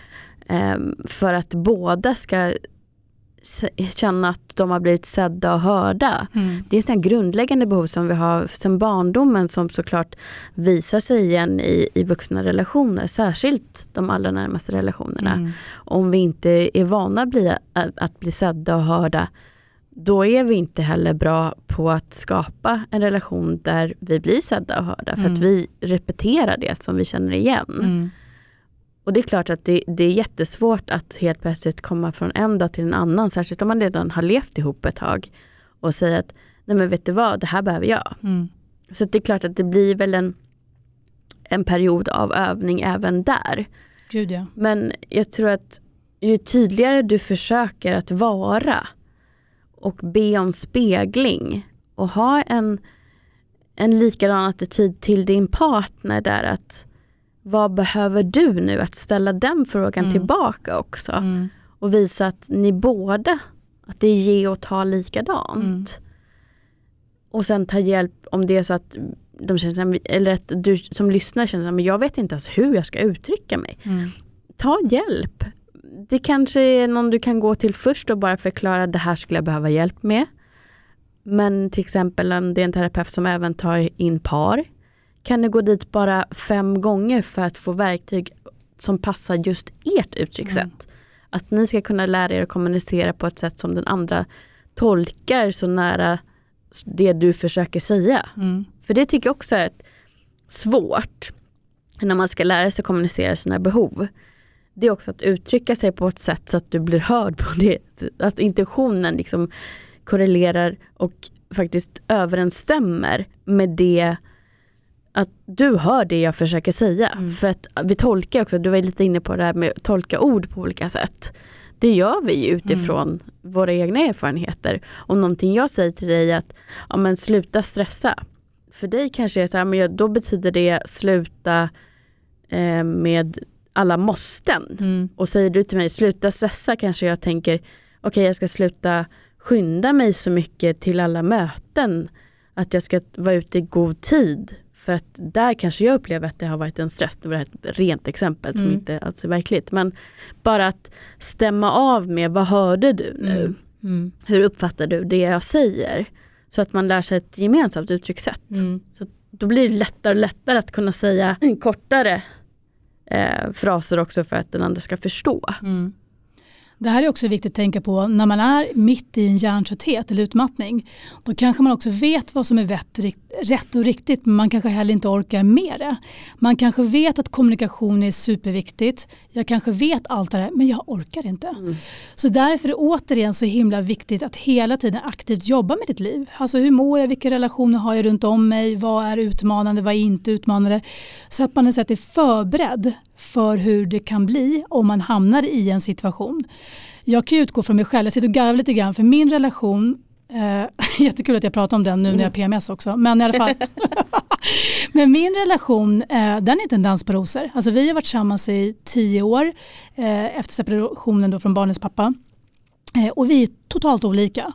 Ehm, för att båda ska känna att de har blivit sedda och hörda. Mm. Det är sådana grundläggande behov som vi har sedan barndomen som såklart visar sig igen i, i vuxna relationer. Särskilt de allra närmaste relationerna. Mm. Om vi inte är vana att bli, att, att bli sedda och hörda då är vi inte heller bra på att skapa en relation där vi blir sedda och hörda. För Mm. att vi repeterar det som vi känner igen. Och det är klart att det, det är jättesvårt att helt plötsligt komma från en dag till en annan, särskilt om man redan har levt ihop ett tag och säga att nej men vet du vad, det här behöver jag. Mm. Så det är klart att det blir väl en, en period av övning även där. Gud ja. Men jag tror att ju tydligare du försöker att vara och be om spegling och ha en, en likadan attityd till din partner där att vad behöver du nu? Att ställa den frågan Mm. tillbaka också Mm. och visa att ni båda, att det är ge och ta likadant. Mm. Och sen ta hjälp om det är så att de känner, eller att du som lyssnar känner att jag vet inte ens hur jag ska uttrycka mig. Mm. Ta hjälp. Det kanske är någon du kan gå till först och bara förklara det här skulle jag behöva hjälp med. Men till exempel om det är en terapeut som även tar in par. Kan du gå dit bara fem gånger för att få verktyg som passar just ert uttryckssätt. Att ni ska kunna lära er att kommunicera på ett sätt som den andra tolkar så nära det du försöker säga. Mm. För det tycker jag också är svårt när man ska lära sig kommunicera sina behov. Det är också att uttrycka sig på ett sätt så att du blir hörd på det. Att intentionen liksom korrelerar och faktiskt överensstämmer med det att du hör det jag försöker säga. Mm. För att vi tolkar också, du var lite inne på det här med att tolka ord på olika sätt. Det gör vi ju utifrån mm. våra egna erfarenheter. Och någonting jag säger till dig är att ja, men sluta stressa. För dig kanske det är så här, men då betyder det sluta eh, med alla måsten. Mm. Och säger du till mig sluta stressa kanske jag tänker okej okay, jag ska sluta skynda mig så mycket till alla möten. Att jag ska vara ute i god tid. För att där kanske jag upplever att det har varit en stress. Det var ett rent exempel som mm. inte alls är verkligt. Men bara att stämma av med vad hörde du nu? Mm. Mm. Hur uppfattar du det jag säger? Så att man lär sig ett gemensamt uttryckssätt. Mm. Så då blir det lättare och lättare att kunna säga kortare eh, fraser också för att den andra ska förstå. Mm. Det här är också viktigt att tänka på när man är mitt i en hjärntrötthet eller utmattning. Då kanske man också vet vad som är rätt, och riktigt men man kanske heller inte orkar med det. Man kanske vet att kommunikation är superviktigt. Jag kanske vet allt det här men jag orkar inte. Mm. Så därför är det återigen så himla viktigt att hela tiden aktivt jobba med ditt liv. Alltså hur mår jag, vilka relationer har jag runt om mig, vad är utmanande, vad är inte utmanande. Så att man är förberedd för hur det kan bli om man hamnar i en situation. Jag kan utgå från mig själv, jag sitter och garvar lite grann för min relation Eh, jättekul att jag pratar om den nu när jag har PMS också. Men i alla fall. men min relation, eh, den är inte en dans på rosor. Alltså vi har varit tillsammans i tio år eh, efter separationen då från barnens pappa. Eh, och vi är totalt olika.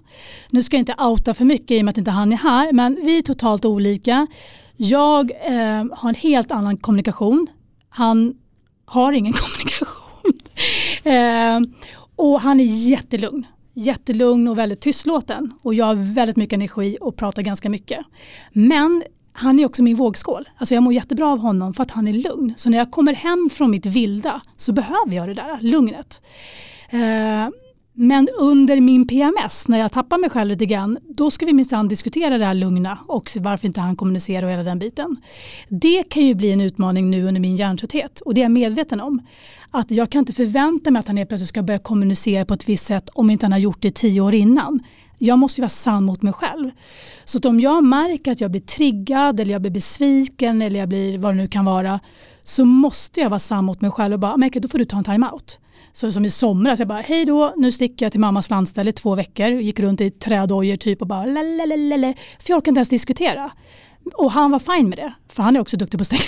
Nu ska jag inte outa för mycket i och med att inte han är här. Men vi är totalt olika. Jag eh, har en helt annan kommunikation. Han har ingen kommunikation. eh, och han är jättelugn. Jättelugn och väldigt tystlåten. Och jag har väldigt mycket energi och pratar ganska mycket. Men han är också min vågskål. Alltså jag mår jättebra av honom för att han är lugn. Så när jag kommer hem från mitt vilda så behöver jag det där lugnet. Eh, men under min PMS, när jag tappar mig själv lite grann, då ska vi minsann diskutera det här lugna och varför inte han kommunicerar och hela den biten. Det kan ju bli en utmaning nu under min hjärntrötthet och det är jag medveten om. Att jag kan inte förvänta mig att han helt plötsligt ska börja kommunicera på ett visst sätt om inte han har gjort det tio år innan. Jag måste ju vara sann mot mig själv. Så att om jag märker att jag blir triggad eller jag blir besviken eller jag blir vad det nu kan vara så måste jag vara sann mot mig själv och bara, men då får du ta en time-out. Så som i somras, jag bara hej då, nu sticker jag till mammas landställe i två veckor. Gick runt i trädojor typ och bara lalalala. För jag orkar inte ens diskutera. Och han var fin med det, för han är också duktig på att stänga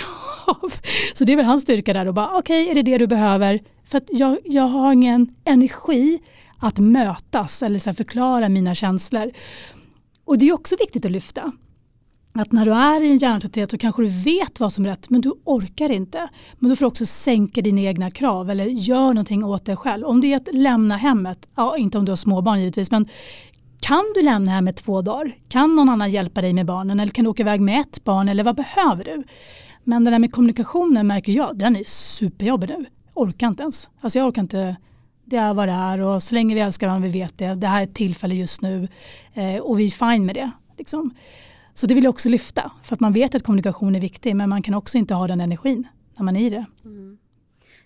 av. Så det är väl hans styrka där och bara okej, okay, är det det du behöver? För att jag, jag har ingen energi att mötas eller så förklara mina känslor. Och det är också viktigt att lyfta att när du är i en hjärntrötthet så kanske du vet vad som är rätt men du orkar inte. Men då får du också sänka dina egna krav eller gör någonting åt dig själv. Om det är att lämna hemmet, ja inte om du har småbarn givetvis, men kan du lämna hemmet två dagar? Kan någon annan hjälpa dig med barnen eller kan du åka iväg med ett barn eller vad behöver du? Men det där med kommunikationen märker jag, den är superjobbig nu. Orkar inte ens. Alltså jag orkar inte det är vad det är och så länge vi älskar varandra, vi vet det. Det här är ett tillfälle just nu eh, och vi är fine med det. Liksom. Så det vill jag också lyfta. För att man vet att kommunikation är viktig men man kan också inte ha den energin när man är i det. Mm.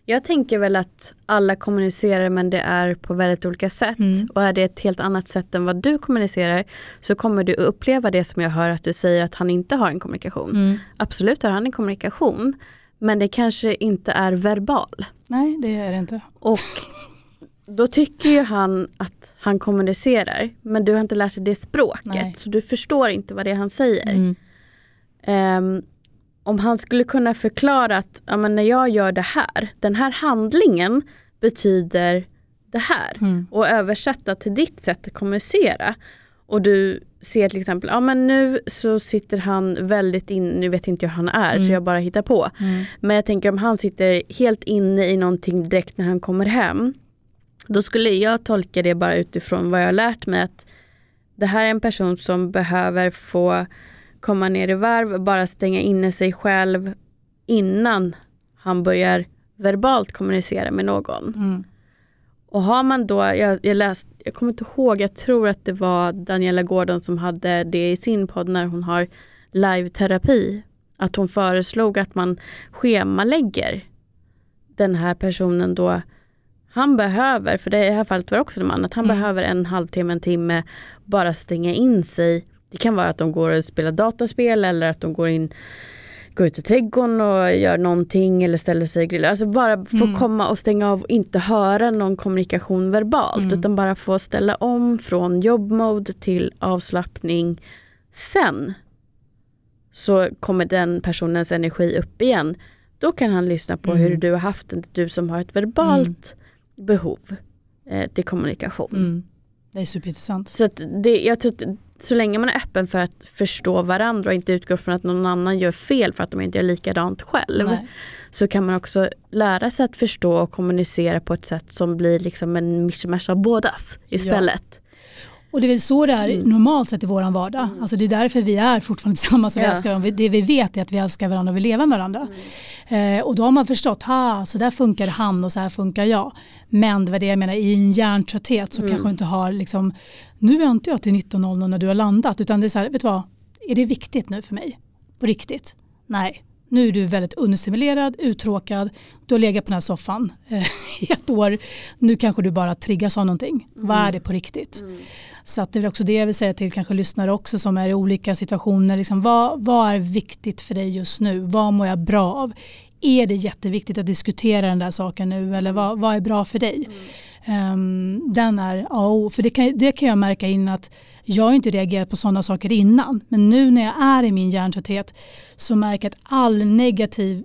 Jag tänker väl att alla kommunicerar men det är på väldigt olika sätt. Mm. Och är det ett helt annat sätt än vad du kommunicerar så kommer du uppleva det som jag hör att du säger att han inte har en kommunikation. Mm. Absolut har han en kommunikation men det kanske inte är verbal. Nej det är det inte. Och då tycker ju han att han kommunicerar men du har inte lärt dig det språket Nej. så du förstår inte vad det är han säger. Mm. Um, om han skulle kunna förklara att ja, men när jag gör det här, den här handlingen betyder det här mm. och översätta till ditt sätt att kommunicera. Och du ser till exempel, ja men nu så sitter han väldigt in, nu vet inte jag hur han är mm. så jag bara hittar på. Mm. Men jag tänker om han sitter helt inne i någonting direkt när han kommer hem då skulle jag tolka det bara utifrån vad jag har lärt mig att det här är en person som behöver få komma ner i varv, bara stänga inne sig själv innan han börjar verbalt kommunicera med någon. Mm. Och har man då, jag, jag, läst, jag kommer inte ihåg, jag tror att det var Daniela Gordon som hade det i sin podd när hon har live-terapi. Att hon föreslog att man schemalägger den här personen då han behöver, för det i det här fallet var också en man, att han mm. behöver en halvtimme, en timme bara stänga in sig. Det kan vara att de går och spelar dataspel eller att de går in går ut i trädgården och gör någonting eller ställer sig och grillar. Alltså bara få Mm. komma och stänga av och inte höra någon kommunikation verbalt Mm. utan bara få ställa om från jobbmode till avslappning. Sen så kommer den personens energi upp igen. Då kan han lyssna på Mm. hur du har haft det, du som har ett verbalt behov eh, till kommunikation. Mm. Det är superintressant. Så det, jag tror att så länge man är öppen för att förstå varandra och inte utgår från att någon annan gör fel för att de inte gör likadant själv. Nej. Så kan man också lära sig att förstå och kommunicera på ett sätt som blir liksom en mischmasch av bådas istället. Och det är väl så det är Mm. normalt sett i vår vardag. Alltså det är därför vi är fortfarande tillsammans och vi Ja. älskar varandra. Det vi vet är att vi älskar varandra och vill leva med varandra. Mm. Eh, och då har man förstått, ha, så där funkar han och så här funkar jag. Men det var det jag menar, i en hjärntrötthet så Mm. kanske du inte har, liksom, nu väntar jag till 19.00 när du har landat. Utan det är så här, vet du vad, är det viktigt nu för mig? På riktigt? Nej. Nu är du väldigt understimulerad, uttråkad, du har legat på den här soffan eh, i ett år. Nu kanske du bara triggas av någonting. Vad är det på riktigt? Så att det är också det jag vill säga till kanske lyssnare också som är i olika situationer. Liksom, vad, vad är viktigt för dig just nu? Vad mår jag bra av? Är det jätteviktigt att diskutera den där saken nu eller vad, vad är bra för dig? Ehm, den är A och. För det kan, det kan jag märka in att jag har inte reagerat på sådana saker innan. Men nu när jag är i min hjärntrötthet så märker jag att all negativ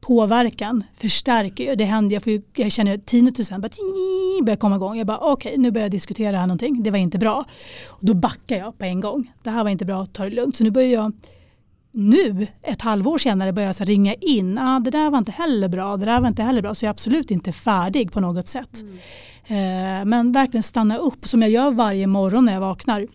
påverkan förstärker ju. Det händer, jag, får ju, jag känner tii, börjar komma igång. Jag bara okej, nu börjar jag diskutera här någonting. Det var inte bra. Och då backar jag på en gång. Det här var inte bra, ta det lugnt. Så nu börjar jag nu, ett halvår senare, börjar jag ringa in. Ah, det där var inte heller bra, det där var inte heller bra. Så jag är absolut inte färdig på något sätt. Eh, men verkligen stanna upp som jag gör varje morgon när jag vaknar.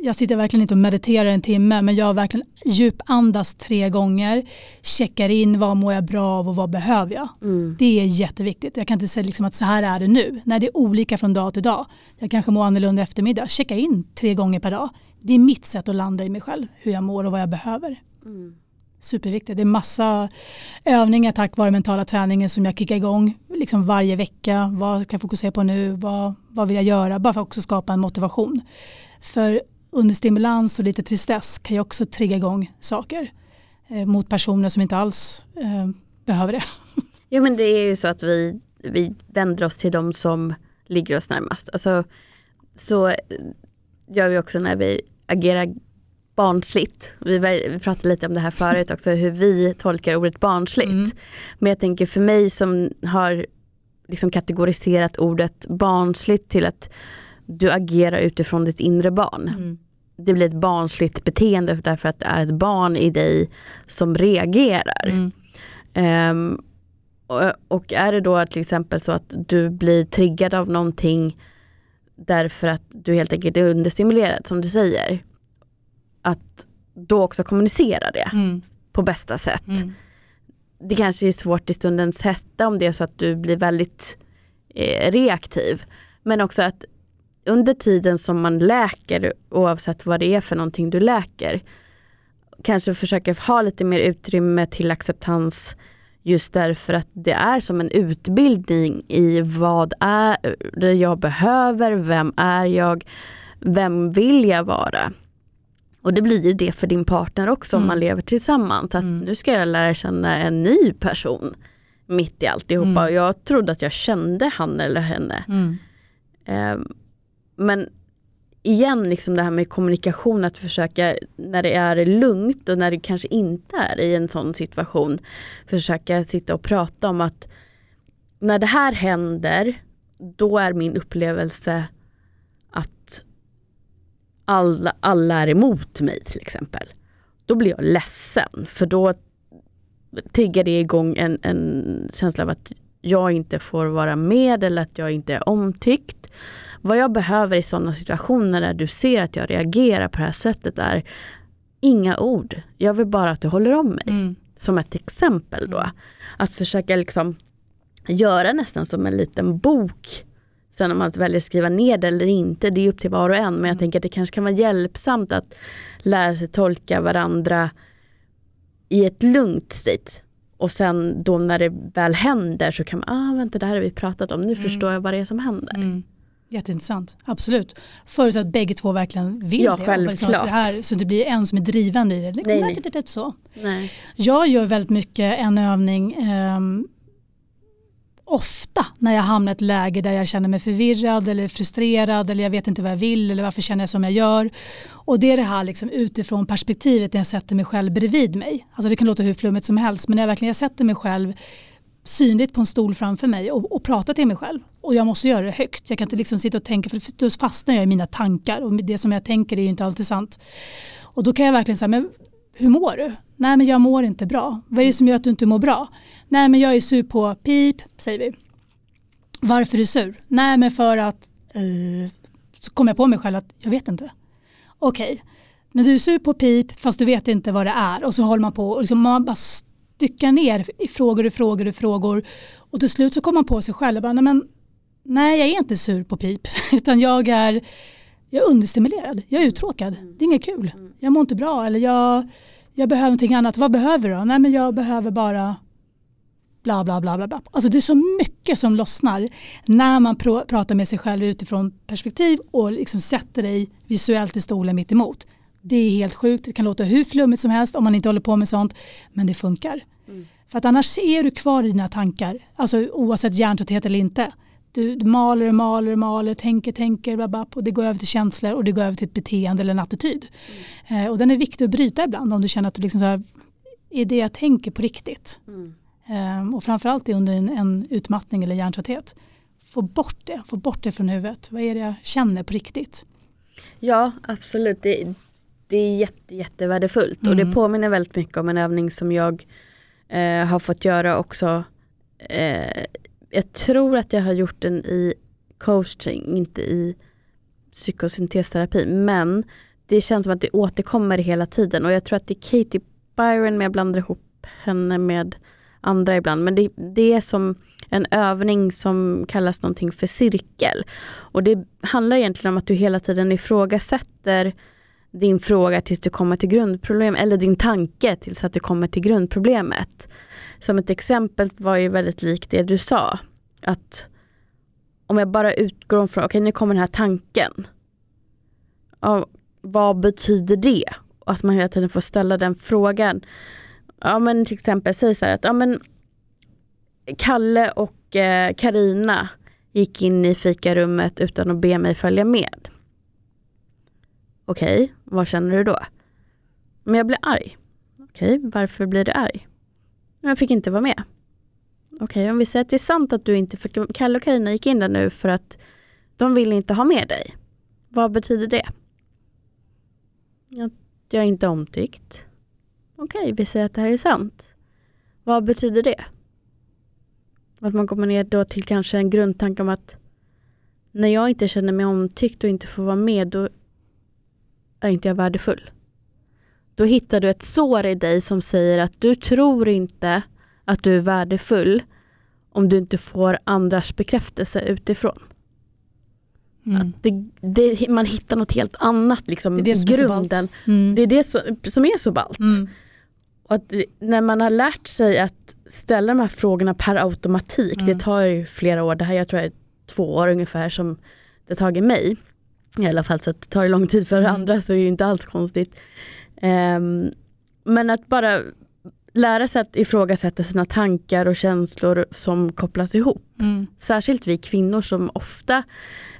Jag sitter verkligen inte och mediterar en timme men jag verkligen djupandas tre gånger. Checkar in vad mår jag bra av och vad behöver jag. Mm. Det är jätteviktigt. Jag kan inte säga liksom att så här är det nu. Nej, det är olika från dag till dag. Jag kanske mår annorlunda eftermiddag. Checka in tre gånger per dag. Det är mitt sätt att landa i mig själv. Hur jag mår och vad jag behöver. Mm. Superviktigt. Det är massa övningar tack vare mentala träningen som jag kickar igång liksom varje vecka. Vad ska jag fokusera på nu? Vad, vad vill jag göra? Bara för att också skapa en motivation. För under stimulans och lite tristess kan jag också trigga igång saker eh, mot personer som inte alls eh, behöver det. Ja men det är ju så att vi, vi vänder oss till de som ligger oss närmast. Alltså, så gör vi också när vi agerar barnsligt. Vi, vi pratade lite om det här förut också, hur vi tolkar ordet barnsligt. Mm. Men jag tänker för mig som har liksom kategoriserat ordet barnsligt till att du agerar utifrån ditt inre barn. Mm. Det blir ett barnsligt beteende därför att det är ett barn i dig som reagerar. Mm. Ehm, och, och är det då till exempel så att du blir triggad av någonting därför att du helt enkelt är understimulerad som du säger. Att då också kommunicera det Mm. på bästa sätt. Mm. Det kanske är svårt i stundens hetta om det är så att du blir väldigt eh, reaktiv. Men också att under tiden som man läker, oavsett vad det är för någonting du läker, kanske försöka ha lite mer utrymme till acceptans just därför att det är som en utbildning i vad är det jag behöver, vem är jag, vem vill jag vara? Och det blir ju det för din partner också om Mm. man lever tillsammans. Att Mm. nu ska jag lära känna en ny person mitt i alltihopa. Mm. Och jag trodde att jag kände han eller henne. Mm. Ehm, men igen, liksom det här med kommunikation, att försöka när det är lugnt och när det kanske inte är i en sån situation, försöka sitta och prata om att när det här händer, då är min upplevelse att alla, alla är emot mig till exempel. Då blir jag ledsen, för då triggar det igång en, en känsla av att jag inte får vara med eller att jag inte är omtyckt. Vad jag behöver i sådana situationer där du ser att jag reagerar på det här sättet är inga ord. Jag vill bara att du håller om mig. Mm. Som ett exempel då. Mm. Att försöka liksom göra nästan som en liten bok. Sen om man väljer att skriva ner det eller inte, det är upp till var och en. Men jag Mm. tänker att det kanske kan vara hjälpsamt att lära sig tolka varandra i ett lugnt state. Och sen då när det väl händer så kan man, ah vänta det här har vi pratat om, nu Mm. förstår jag vad det är som händer. Mm. Jätteintressant, absolut. Förutsatt att bägge två verkligen vill Ja, det. och självklart. liksom det här, så det blir en som är drivande i det. Liksom, Nej, nej. Det, det, så. Nej. Jag gör väldigt mycket en övning ehm, ofta när jag hamnar i ett läge där jag känner mig förvirrad eller frustrerad eller jag vet inte vad jag vill eller varför känner jag som jag gör. Och det är det här liksom utifrån perspektivet när jag sätter mig själv bredvid mig. Alltså det kan låta hur flummigt som helst men när jag verkligen jag sätter mig själv synligt på en stol framför mig och, och pratar till mig själv. Och jag måste göra det högt. Jag kan inte liksom sitta och tänka för då fastnar jag i mina tankar och det som jag tänker är ju inte alltid sant. Och då kan jag verkligen säga, men hur mår du? Nej men jag mår inte bra. Vad är det som gör att du inte mår bra? Nej men jag är sur på pip, säger vi. Varför är du sur? Nej men för att, eh, så kommer jag på mig själv att jag vet inte. Okej, men du är sur på pip fast du vet inte vad det är och så håller man på och liksom man bara styckar ner i frågor och frågor och frågor och till slut så kommer man på sig själv bara, nej men nej jag är inte sur på pip utan jag är jag är understimulerad, jag är uttråkad, det är inget kul, jag mår inte bra eller jag, jag behöver någonting annat. Vad behöver du då? Nej men jag behöver bara bla bla bla bla. bla. Alltså det är så mycket som lossnar när man pr pratar med sig själv utifrån perspektiv och liksom sätter dig visuellt i stolen mitt emot. Det är helt sjukt, det kan låta hur flummigt som helst om man inte håller på med sånt, men det funkar. Mm. För att annars är du kvar i dina tankar, alltså oavsett hjärntrötthet eller inte. Du, du maler och maler och maler, tänker, tänker, bla, och det går över till känslor och det går över till ett beteende eller en attityd. Eh, och den är viktig att bryta ibland om du känner att du liksom så här, är det jag tänker på riktigt? Mm. Eh, och framförallt under en, en utmattning eller hjärntrötthet. Få bort det, få bort det från huvudet. Vad är det jag känner på riktigt? Ja, absolut. Det, det är jätte, jättevärdefullt och det Mm. påminner väldigt mycket om en övning som jag eh, har fått göra också. Eh, jag tror att jag har gjort den i coaching, inte i psykosyntesterapi, men det känns som att det återkommer hela tiden och jag tror att det är Katie Byron, men jag blandar ihop henne med andra ibland. Men det, det är som en övning som kallas någonting för cirkel. Och det handlar egentligen om att du hela tiden ifrågasätter din fråga tills du kommer till grundproblemet eller din tanke tills att du kommer till grundproblemet. Som ett exempel var ju väldigt likt det du sa. Att om jag bara utgår från, okej nu kommer den här tanken. Ja, vad betyder det? Och att man hela tiden får ställa den frågan. Ja men till exempel, säg så här att ja, men Kalle och eh, Karina gick in i fikarummet utan att be mig följa med. Okej, vad känner du då? Men jag blir arg. Okej, varför blir du arg? Jag fick inte vara med. Okej, om vi säger att det är sant att du inte fick, Kalle och Karina gick in där nu för att de vill inte ha med dig. Vad betyder det? Att jag är inte omtyckt. Okej, vi säger att det här är sant. Vad betyder det? Att man kommer ner då till kanske en grundtanke om att när jag inte känner mig omtyckt och inte får vara med då är inte jag värdefull. Då hittar du ett sår i dig som säger att du tror inte att du är värdefull om du inte får andras bekräftelse utifrån. Mm. Att det, det, man hittar något helt annat liksom, Det är det som i är så grunden. Mm. Det är det som, som är så ballt. Mm. Och att när man har lärt sig att ställa de här frågorna per automatik, Mm. det tar ju flera år, det här jag tror är två år ungefär som det har tagit mig. I alla fall så att det tar lång tid för Mm. andra så det är ju inte alls konstigt. Ehm, men att bara lära sig att ifrågasätta sina tankar och känslor som kopplas ihop. Mm. Särskilt vi kvinnor som ofta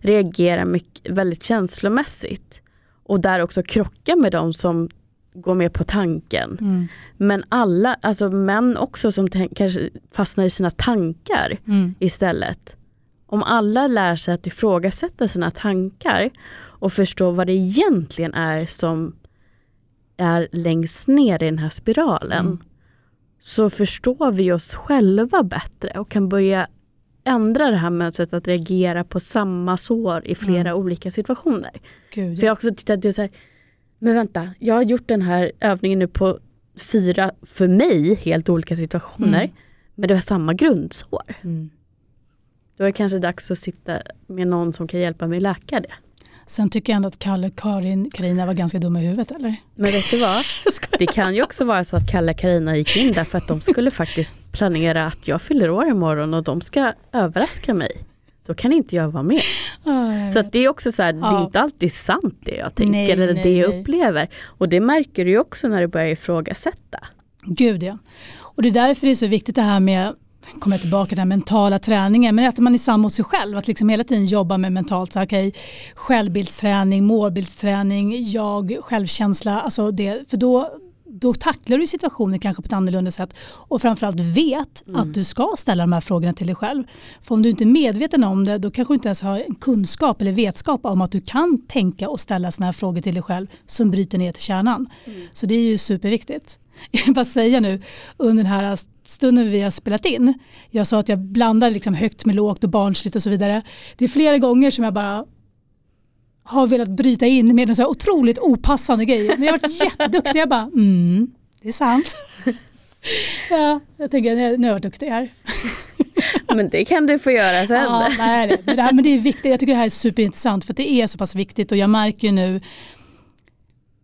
reagerar mycket, väldigt känslomässigt. Och där också krockar med de som går med på tanken. Mm. Men alla, alltså män också som kanske fastnar i sina tankar Mm. istället. Om alla lär sig att ifrågasätta sina tankar och förstå vad det egentligen är som är längst ner i den här spiralen Mm. så förstår vi oss själva bättre och kan börja ändra det här mönstret att reagera på samma sår i flera olika situationer. Gud, För jag har också tyckt att det är så här, men vänta, jag har gjort den här övningen nu på fyra, för mig, helt olika situationer. Mm. Men det var samma grundsår. Mm. Då är det kanske dags att sitta med någon som kan hjälpa mig läka det. Sen tycker jag ändå att Kalle och Karin, Carina var ganska dumma i huvudet eller? Men vet du vad? Det kan ju också vara så att Kalle och Carina gick in där för att de skulle faktiskt planera att jag fyller år imorgon och de ska överraska mig. då kan inte jag vara med. Ja, Så att det är också så här, det är inte alltid sant det jag tänker Nej, eller nej, det jag nej. upplever. Och det märker du ju också när du börjar ifrågasätta. Gud ja. Och det är därför det är så viktigt det här med kommer jag tillbaka till den mentala träningen, men att man är sann mot sig själv. Att liksom hela tiden jobba med mentalt, så, okay, självbildsträning, målbildsträning, jag, självkänsla. Alltså det, för då, då tacklar du situationen kanske på ett annorlunda sätt och framförallt vet att du ska ställa de här frågorna till dig själv. För om du inte är medveten om det då kanske du inte ens har en kunskap eller vetskap om att du kan tänka och ställa sådana här frågor till dig själv som bryter ner till kärnan. Så det är ju superviktigt. Bara säga nu under den här stunden vi har spelat in. Jag sa att jag blandar liksom högt med lågt och barnsligt och så vidare. Det är flera gånger som jag bara har velat bryta in med en så här otroligt opassande grej. Men jag har varit jätteduktig. Jag bara, mm, det är sant. ja, jag tänker, nu har jag varit duktig här. Men det kan du få göra sen. Ja, nej, nej. Men, det här, men det är viktigt. Jag tycker det här är superintressant för att det är så pass viktigt och jag märker ju nu,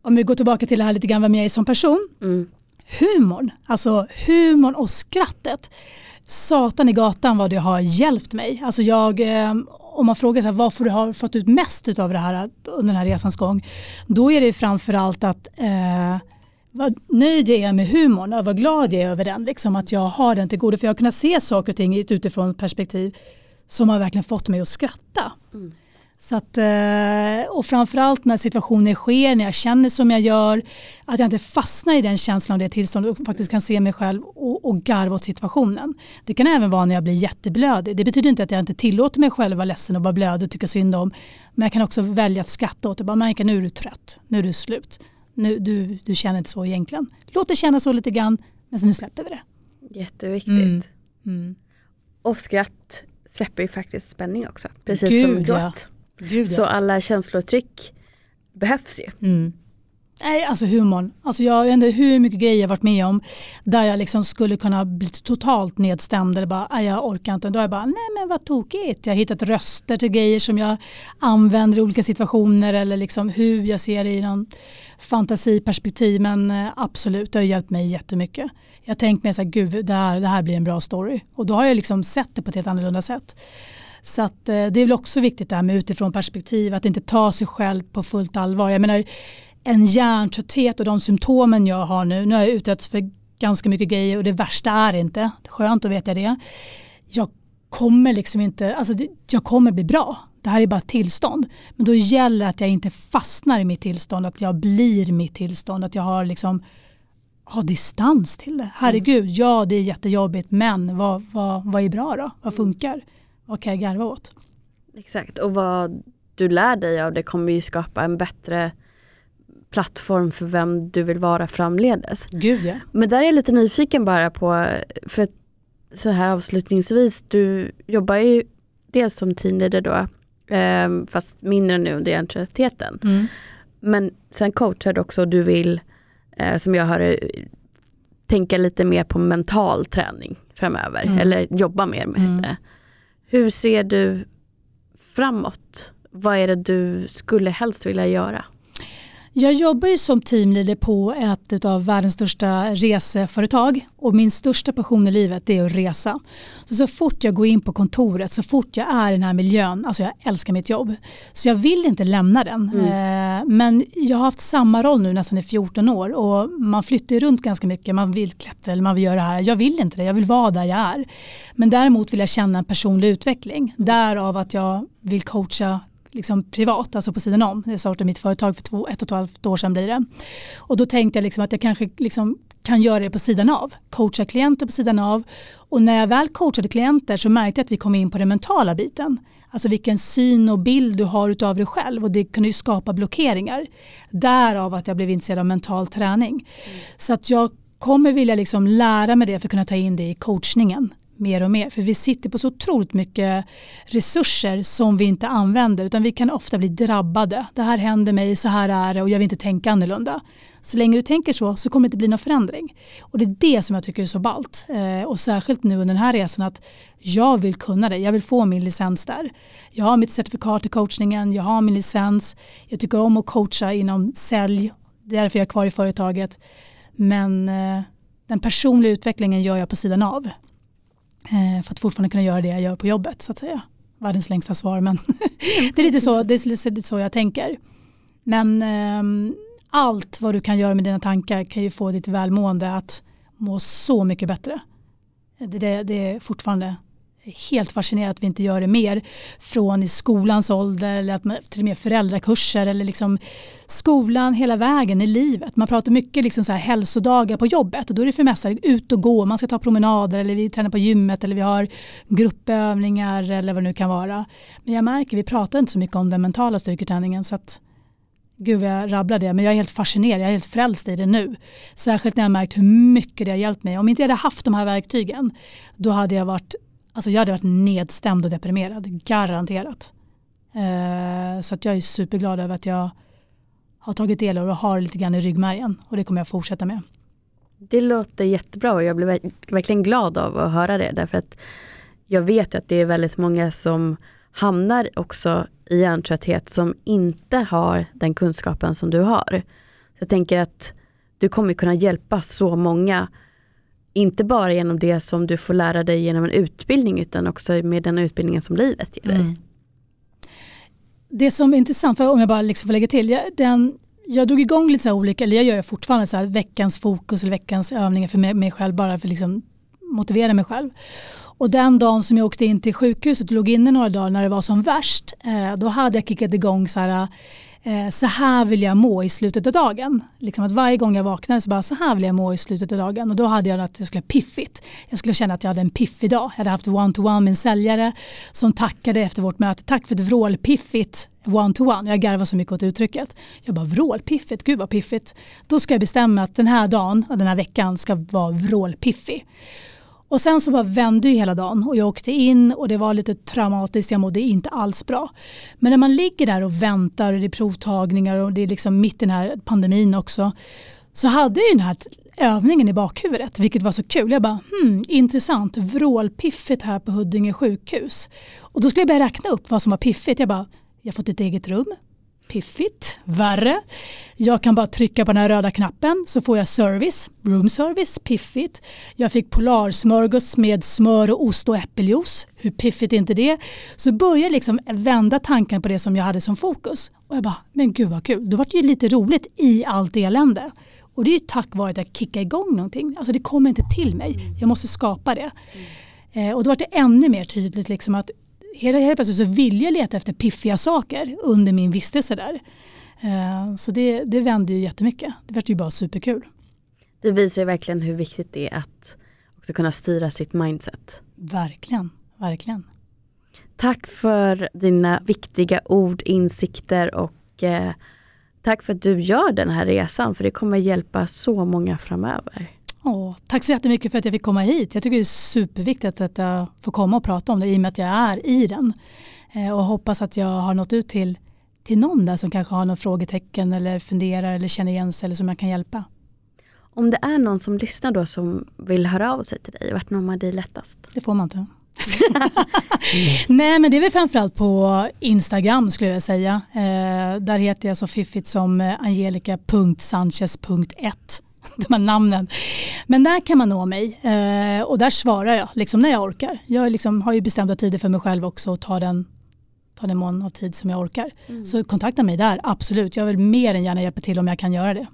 om vi går tillbaka till det här lite grann vem jag är som person, Mm humorn, alltså humorn och skrattet. Satan i gatan vad det har hjälpt mig. Alltså jag, ehm, om man frågar så här, varför du har fått ut mest av det här under den här resans gång, då är det framförallt att eh, vad nöjd jag är med humorn och vad glad jag är över den. Liksom, att jag har den till godo. För jag har kunnat se saker och ting i ett perspektiv som har verkligen fått mig att skratta. Mm. Så att, eh, och framförallt när situationer sker, när jag känner som jag gör, att jag inte fastnar i den känslan och det tillståndet och faktiskt kan se mig själv och, och garva åt situationen. Det kan även vara när jag blir jätteblödig. Det betyder inte att jag inte tillåter mig själv att vara ledsen och vara blödig och tycka synd om. Men jag kan också välja att skratta åt det. Bara märka nu är du trött, nu är du slut. Nu, du, du känner inte så egentligen. Låt det känna så lite grann, men sen nu släpper vi det. Jätteviktigt. Mm. Mm. Och skratt släpper ju faktiskt spänning också. Precis Gud, som ja. Gud, Så alla känslotryck behövs ju. Mm. Nej, alltså humorn. Alltså jag vet inte hur mycket grejer jag varit med om där jag liksom skulle kunna bli totalt nedstämd eller bara, "Aj, jag orkar inte. Då är jag bara, nej men vad tokigt. Jag har hittat röster till grejer som jag använder i olika situationer eller liksom hur jag ser det i någon fantasiperspektiv. Men eh, absolut, det har hjälpt mig jättemycket. Jag har tänkt mig så här, gud det här, det här blir en bra story. Och då har jag liksom sett det på ett helt annorlunda sätt. Så att, eh, det är väl också viktigt det här med utifrån perspektiv, att inte ta sig själv på fullt allvar. Jag menar, en hjärntrötthet och de symptomen jag har nu, nu har jag utsatts för ganska mycket grejer och det värsta är inte, skönt att veta det, jag kommer liksom inte, alltså jag kommer bli bra. Det här är bara tillstånd. Men då gäller det att jag inte fastnar i mitt tillstånd, att jag blir mitt tillstånd, att jag har liksom har distans till det. Herregud, ja det är jättejobbigt men vad, vad, vad är bra då? Vad funkar? Vad kan jag garva åt? Exakt, och vad du lär dig av det kommer ju skapa en bättre plattform för vem du vill vara framledes. Gud ja. Men där är jag lite nyfiken bara på, för att så här avslutningsvis, du jobbar ju dels som teamleader då, eh, fast mindre nu under hjärntröttheten. Mm. Men sen coachar du också och du vill, eh, som jag hör tänka lite mer på mental träning framöver, Mm. eller jobba mer med Mm. det. Hur ser du framåt? Vad är det du skulle helst vilja göra? Jag jobbar ju som teamleader på ett av världens största reseföretag och min största passion i livet är att resa. Så, så fort jag går in på kontoret, så fort jag är i den här miljön, alltså jag älskar mitt jobb. Så jag vill inte lämna den. Eh, men jag har haft samma roll nu nästan i 14 år och man flyttar runt ganska mycket. Man vill klättra eller man vill göra det här. Jag vill inte det, jag vill vara där jag är. Men däremot vill jag känna en personlig utveckling. Därav att jag vill coacha liksom privat, alltså på sidan om. Jag startade mitt företag för två, ett och ett halvt år sedan blir det. Och då tänkte jag liksom att jag kanske liksom kan göra det på sidan av. Coacha klienter på sidan av. Och när jag väl coachade klienter så märkte jag att vi kom in på den mentala biten. Alltså vilken syn och bild du har utav dig själv och det kunde ju skapa blockeringar. Därav att jag blev intresserad av mental träning. Så att jag kommer vilja liksom lära mig det för att kunna ta in det i coachningen mer och mer. För vi sitter på så otroligt mycket resurser som vi inte använder utan vi kan ofta bli drabbade. Det här händer mig, så här är det och jag vill inte tänka annorlunda. Så länge du tänker så så kommer det inte bli någon förändring. Och det är det som jag tycker är så ballt. Eh, och särskilt nu under den här resan att jag vill kunna det. Jag vill få min licens där. Jag har mitt certifikat i coachningen, jag har min licens. Jag tycker om att coacha inom sälj. Det är därför jag är kvar i företaget. Men eh, den personliga utvecklingen gör jag på sidan av. Eh, för att fortfarande kunna göra det jag gör på jobbet så att säga. världens längsta svar men det är lite så, det är lite så jag tänker. Men um, allt vad du kan göra med dina tankar kan ju få ditt välmående att må så mycket bättre. Det, det, det är fortfarande helt fascinerad att vi inte gör det mer från i skolans ålder eller att man, till och med föräldrakurser eller liksom skolan hela vägen i livet. Man pratar mycket liksom så här hälsodagar på jobbet och då är det för mesta ut och gå, man ska ta promenader eller vi tränar på gymmet eller vi har gruppövningar eller vad det nu kan vara. Men jag märker, vi pratar inte så mycket om den mentala styrketräningen så att Gud vad jag rabblar det, men jag är helt fascinerad, jag är helt frälst i det nu. Särskilt när jag märkt hur mycket det har hjälpt mig. Om inte jag hade haft de här verktygen, då hade jag varit Alltså jag hade varit nedstämd och deprimerad, garanterat. Eh, så att jag är superglad över att jag har tagit del av och har lite grann i ryggmärgen och det kommer jag fortsätta med. Det låter jättebra och jag blir verkligen glad av att höra det därför att jag vet att det är väldigt många som hamnar också i hjärntrötthet som inte har den kunskapen som du har. Så jag tänker att du kommer kunna hjälpa så många inte bara genom det som du får lära dig genom en utbildning utan också med den utbildningen som livet ger dig. Mm. Det som är intressant, för om jag bara liksom får lägga till, jag, den, jag drog igång lite så olika, eller jag gör fortfarande så veckans fokus eller veckans övningar för mig, mig själv bara för att liksom motivera mig själv. Och den dagen som jag åkte in till sjukhuset och låg inne några dagar när det var som värst, eh, då hade jag kickat igång så här eh, så här vill jag må i slutet av dagen. Liksom att varje gång jag vaknade så bara så här vill jag må i slutet av dagen. Och då hade jag att jag skulle ha piffigt. Jag skulle känna att jag hade en piffig dag. Jag hade haft one-to-one med en säljare som tackade efter vårt möte. Tack för ett vrålpiffigt one-to-one. Jag garvar så mycket åt uttrycket. Jag bara vrålpiffigt, gud vad piffigt. Då ska jag bestämma att den här dagen, den här veckan ska vara vrålpiffig. Och sen så bara vände ju hela dagen och jag åkte in och det var lite traumatiskt, jag mådde inte alls bra. Men när man ligger där och väntar och det är provtagningar och det är liksom mitt i den här pandemin också så hade jag ju den här övningen i bakhuvudet vilket var så kul. Jag bara hmm, intressant, vrålpiffigt här på Huddinge sjukhus. Och då skulle jag börja räkna upp vad som var piffigt. Jag bara, jag har fått ett eget rum, piffigt, värre. Jag kan bara trycka på den här röda knappen så får jag service, room service, piffigt. Jag fick polarsmörgås med smör och ost och äppeljuice. Hur piffigt är inte det? Så började jag liksom vända tanken på det som jag hade som fokus. Och jag bara, men gud vad kul. Då var det ju lite roligt i allt elände. Och det är ju tack vare att jag kickar igång någonting. Alltså det kommer inte till mig. Jag måste skapa det. Mm. Eh, och då var det ännu mer tydligt liksom att helt, helt plötsligt så vill jag leta efter piffiga saker under min vistelse där. Uh, så det, det vände ju jättemycket. Det var ju bara superkul. Det visar ju verkligen hur viktigt det är att också kunna styra sitt mindset. Verkligen, verkligen. Tack för dina viktiga ord, insikter och eh, tack för att du gör den här resan för det kommer hjälpa så många framöver. Åh, tack så jättemycket för att jag fick komma hit. Jag tycker det är superviktigt att jag får komma och prata om det i och med att jag är i den. Eh, och hoppas att jag har nått ut till, till någon där som kanske har några frågetecken eller funderar eller känner igen sig eller som jag kan hjälpa. Om det är någon som lyssnar då som vill höra av sig till dig, vart når man dig lättast? Det får man inte. Nej men det är väl framförallt på Instagram skulle jag säga. Eh, där heter jag så fiffigt som angelica.sanchez.1 de här namnen. Men där kan man nå mig eh, och där svarar jag liksom när jag orkar. Jag liksom har ju bestämda tider för mig själv också och tar den, tar den mån av tid som jag orkar. Mm. Så kontakta mig där, absolut. Jag vill mer än gärna hjälpa till om jag kan göra det.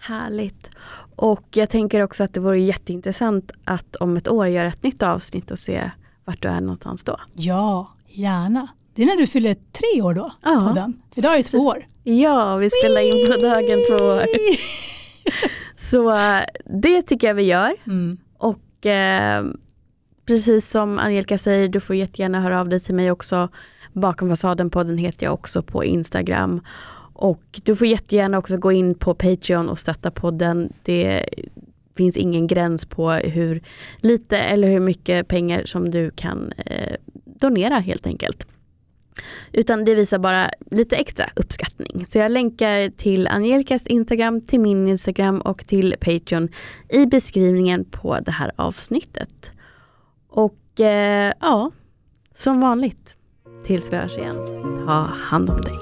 Härligt. Och jag tänker också att det vore jätteintressant att om ett år göra ett nytt avsnitt och se vart du är någonstans då. Ja, gärna. Det är när du fyller tre år då? Ja. På den. För idag är det två år. Ja, vi spelar in på dagen två år. Så det tycker jag vi gör. Mm. Och eh, precis som Angelica säger, du får jättegärna höra av dig till mig också. Bakom fasaden-podden heter jag också på Instagram. Och du får jättegärna också gå in på Patreon och stötta podden. Det finns ingen gräns på hur lite eller hur mycket pengar som du kan eh, donera helt enkelt. Utan det visar bara lite extra uppskattning. Så jag länkar till Angelikas Instagram, till min Instagram och till Patreon i beskrivningen på det här avsnittet. Och eh, ja, som vanligt, tills vi hörs igen, ta hand om dig.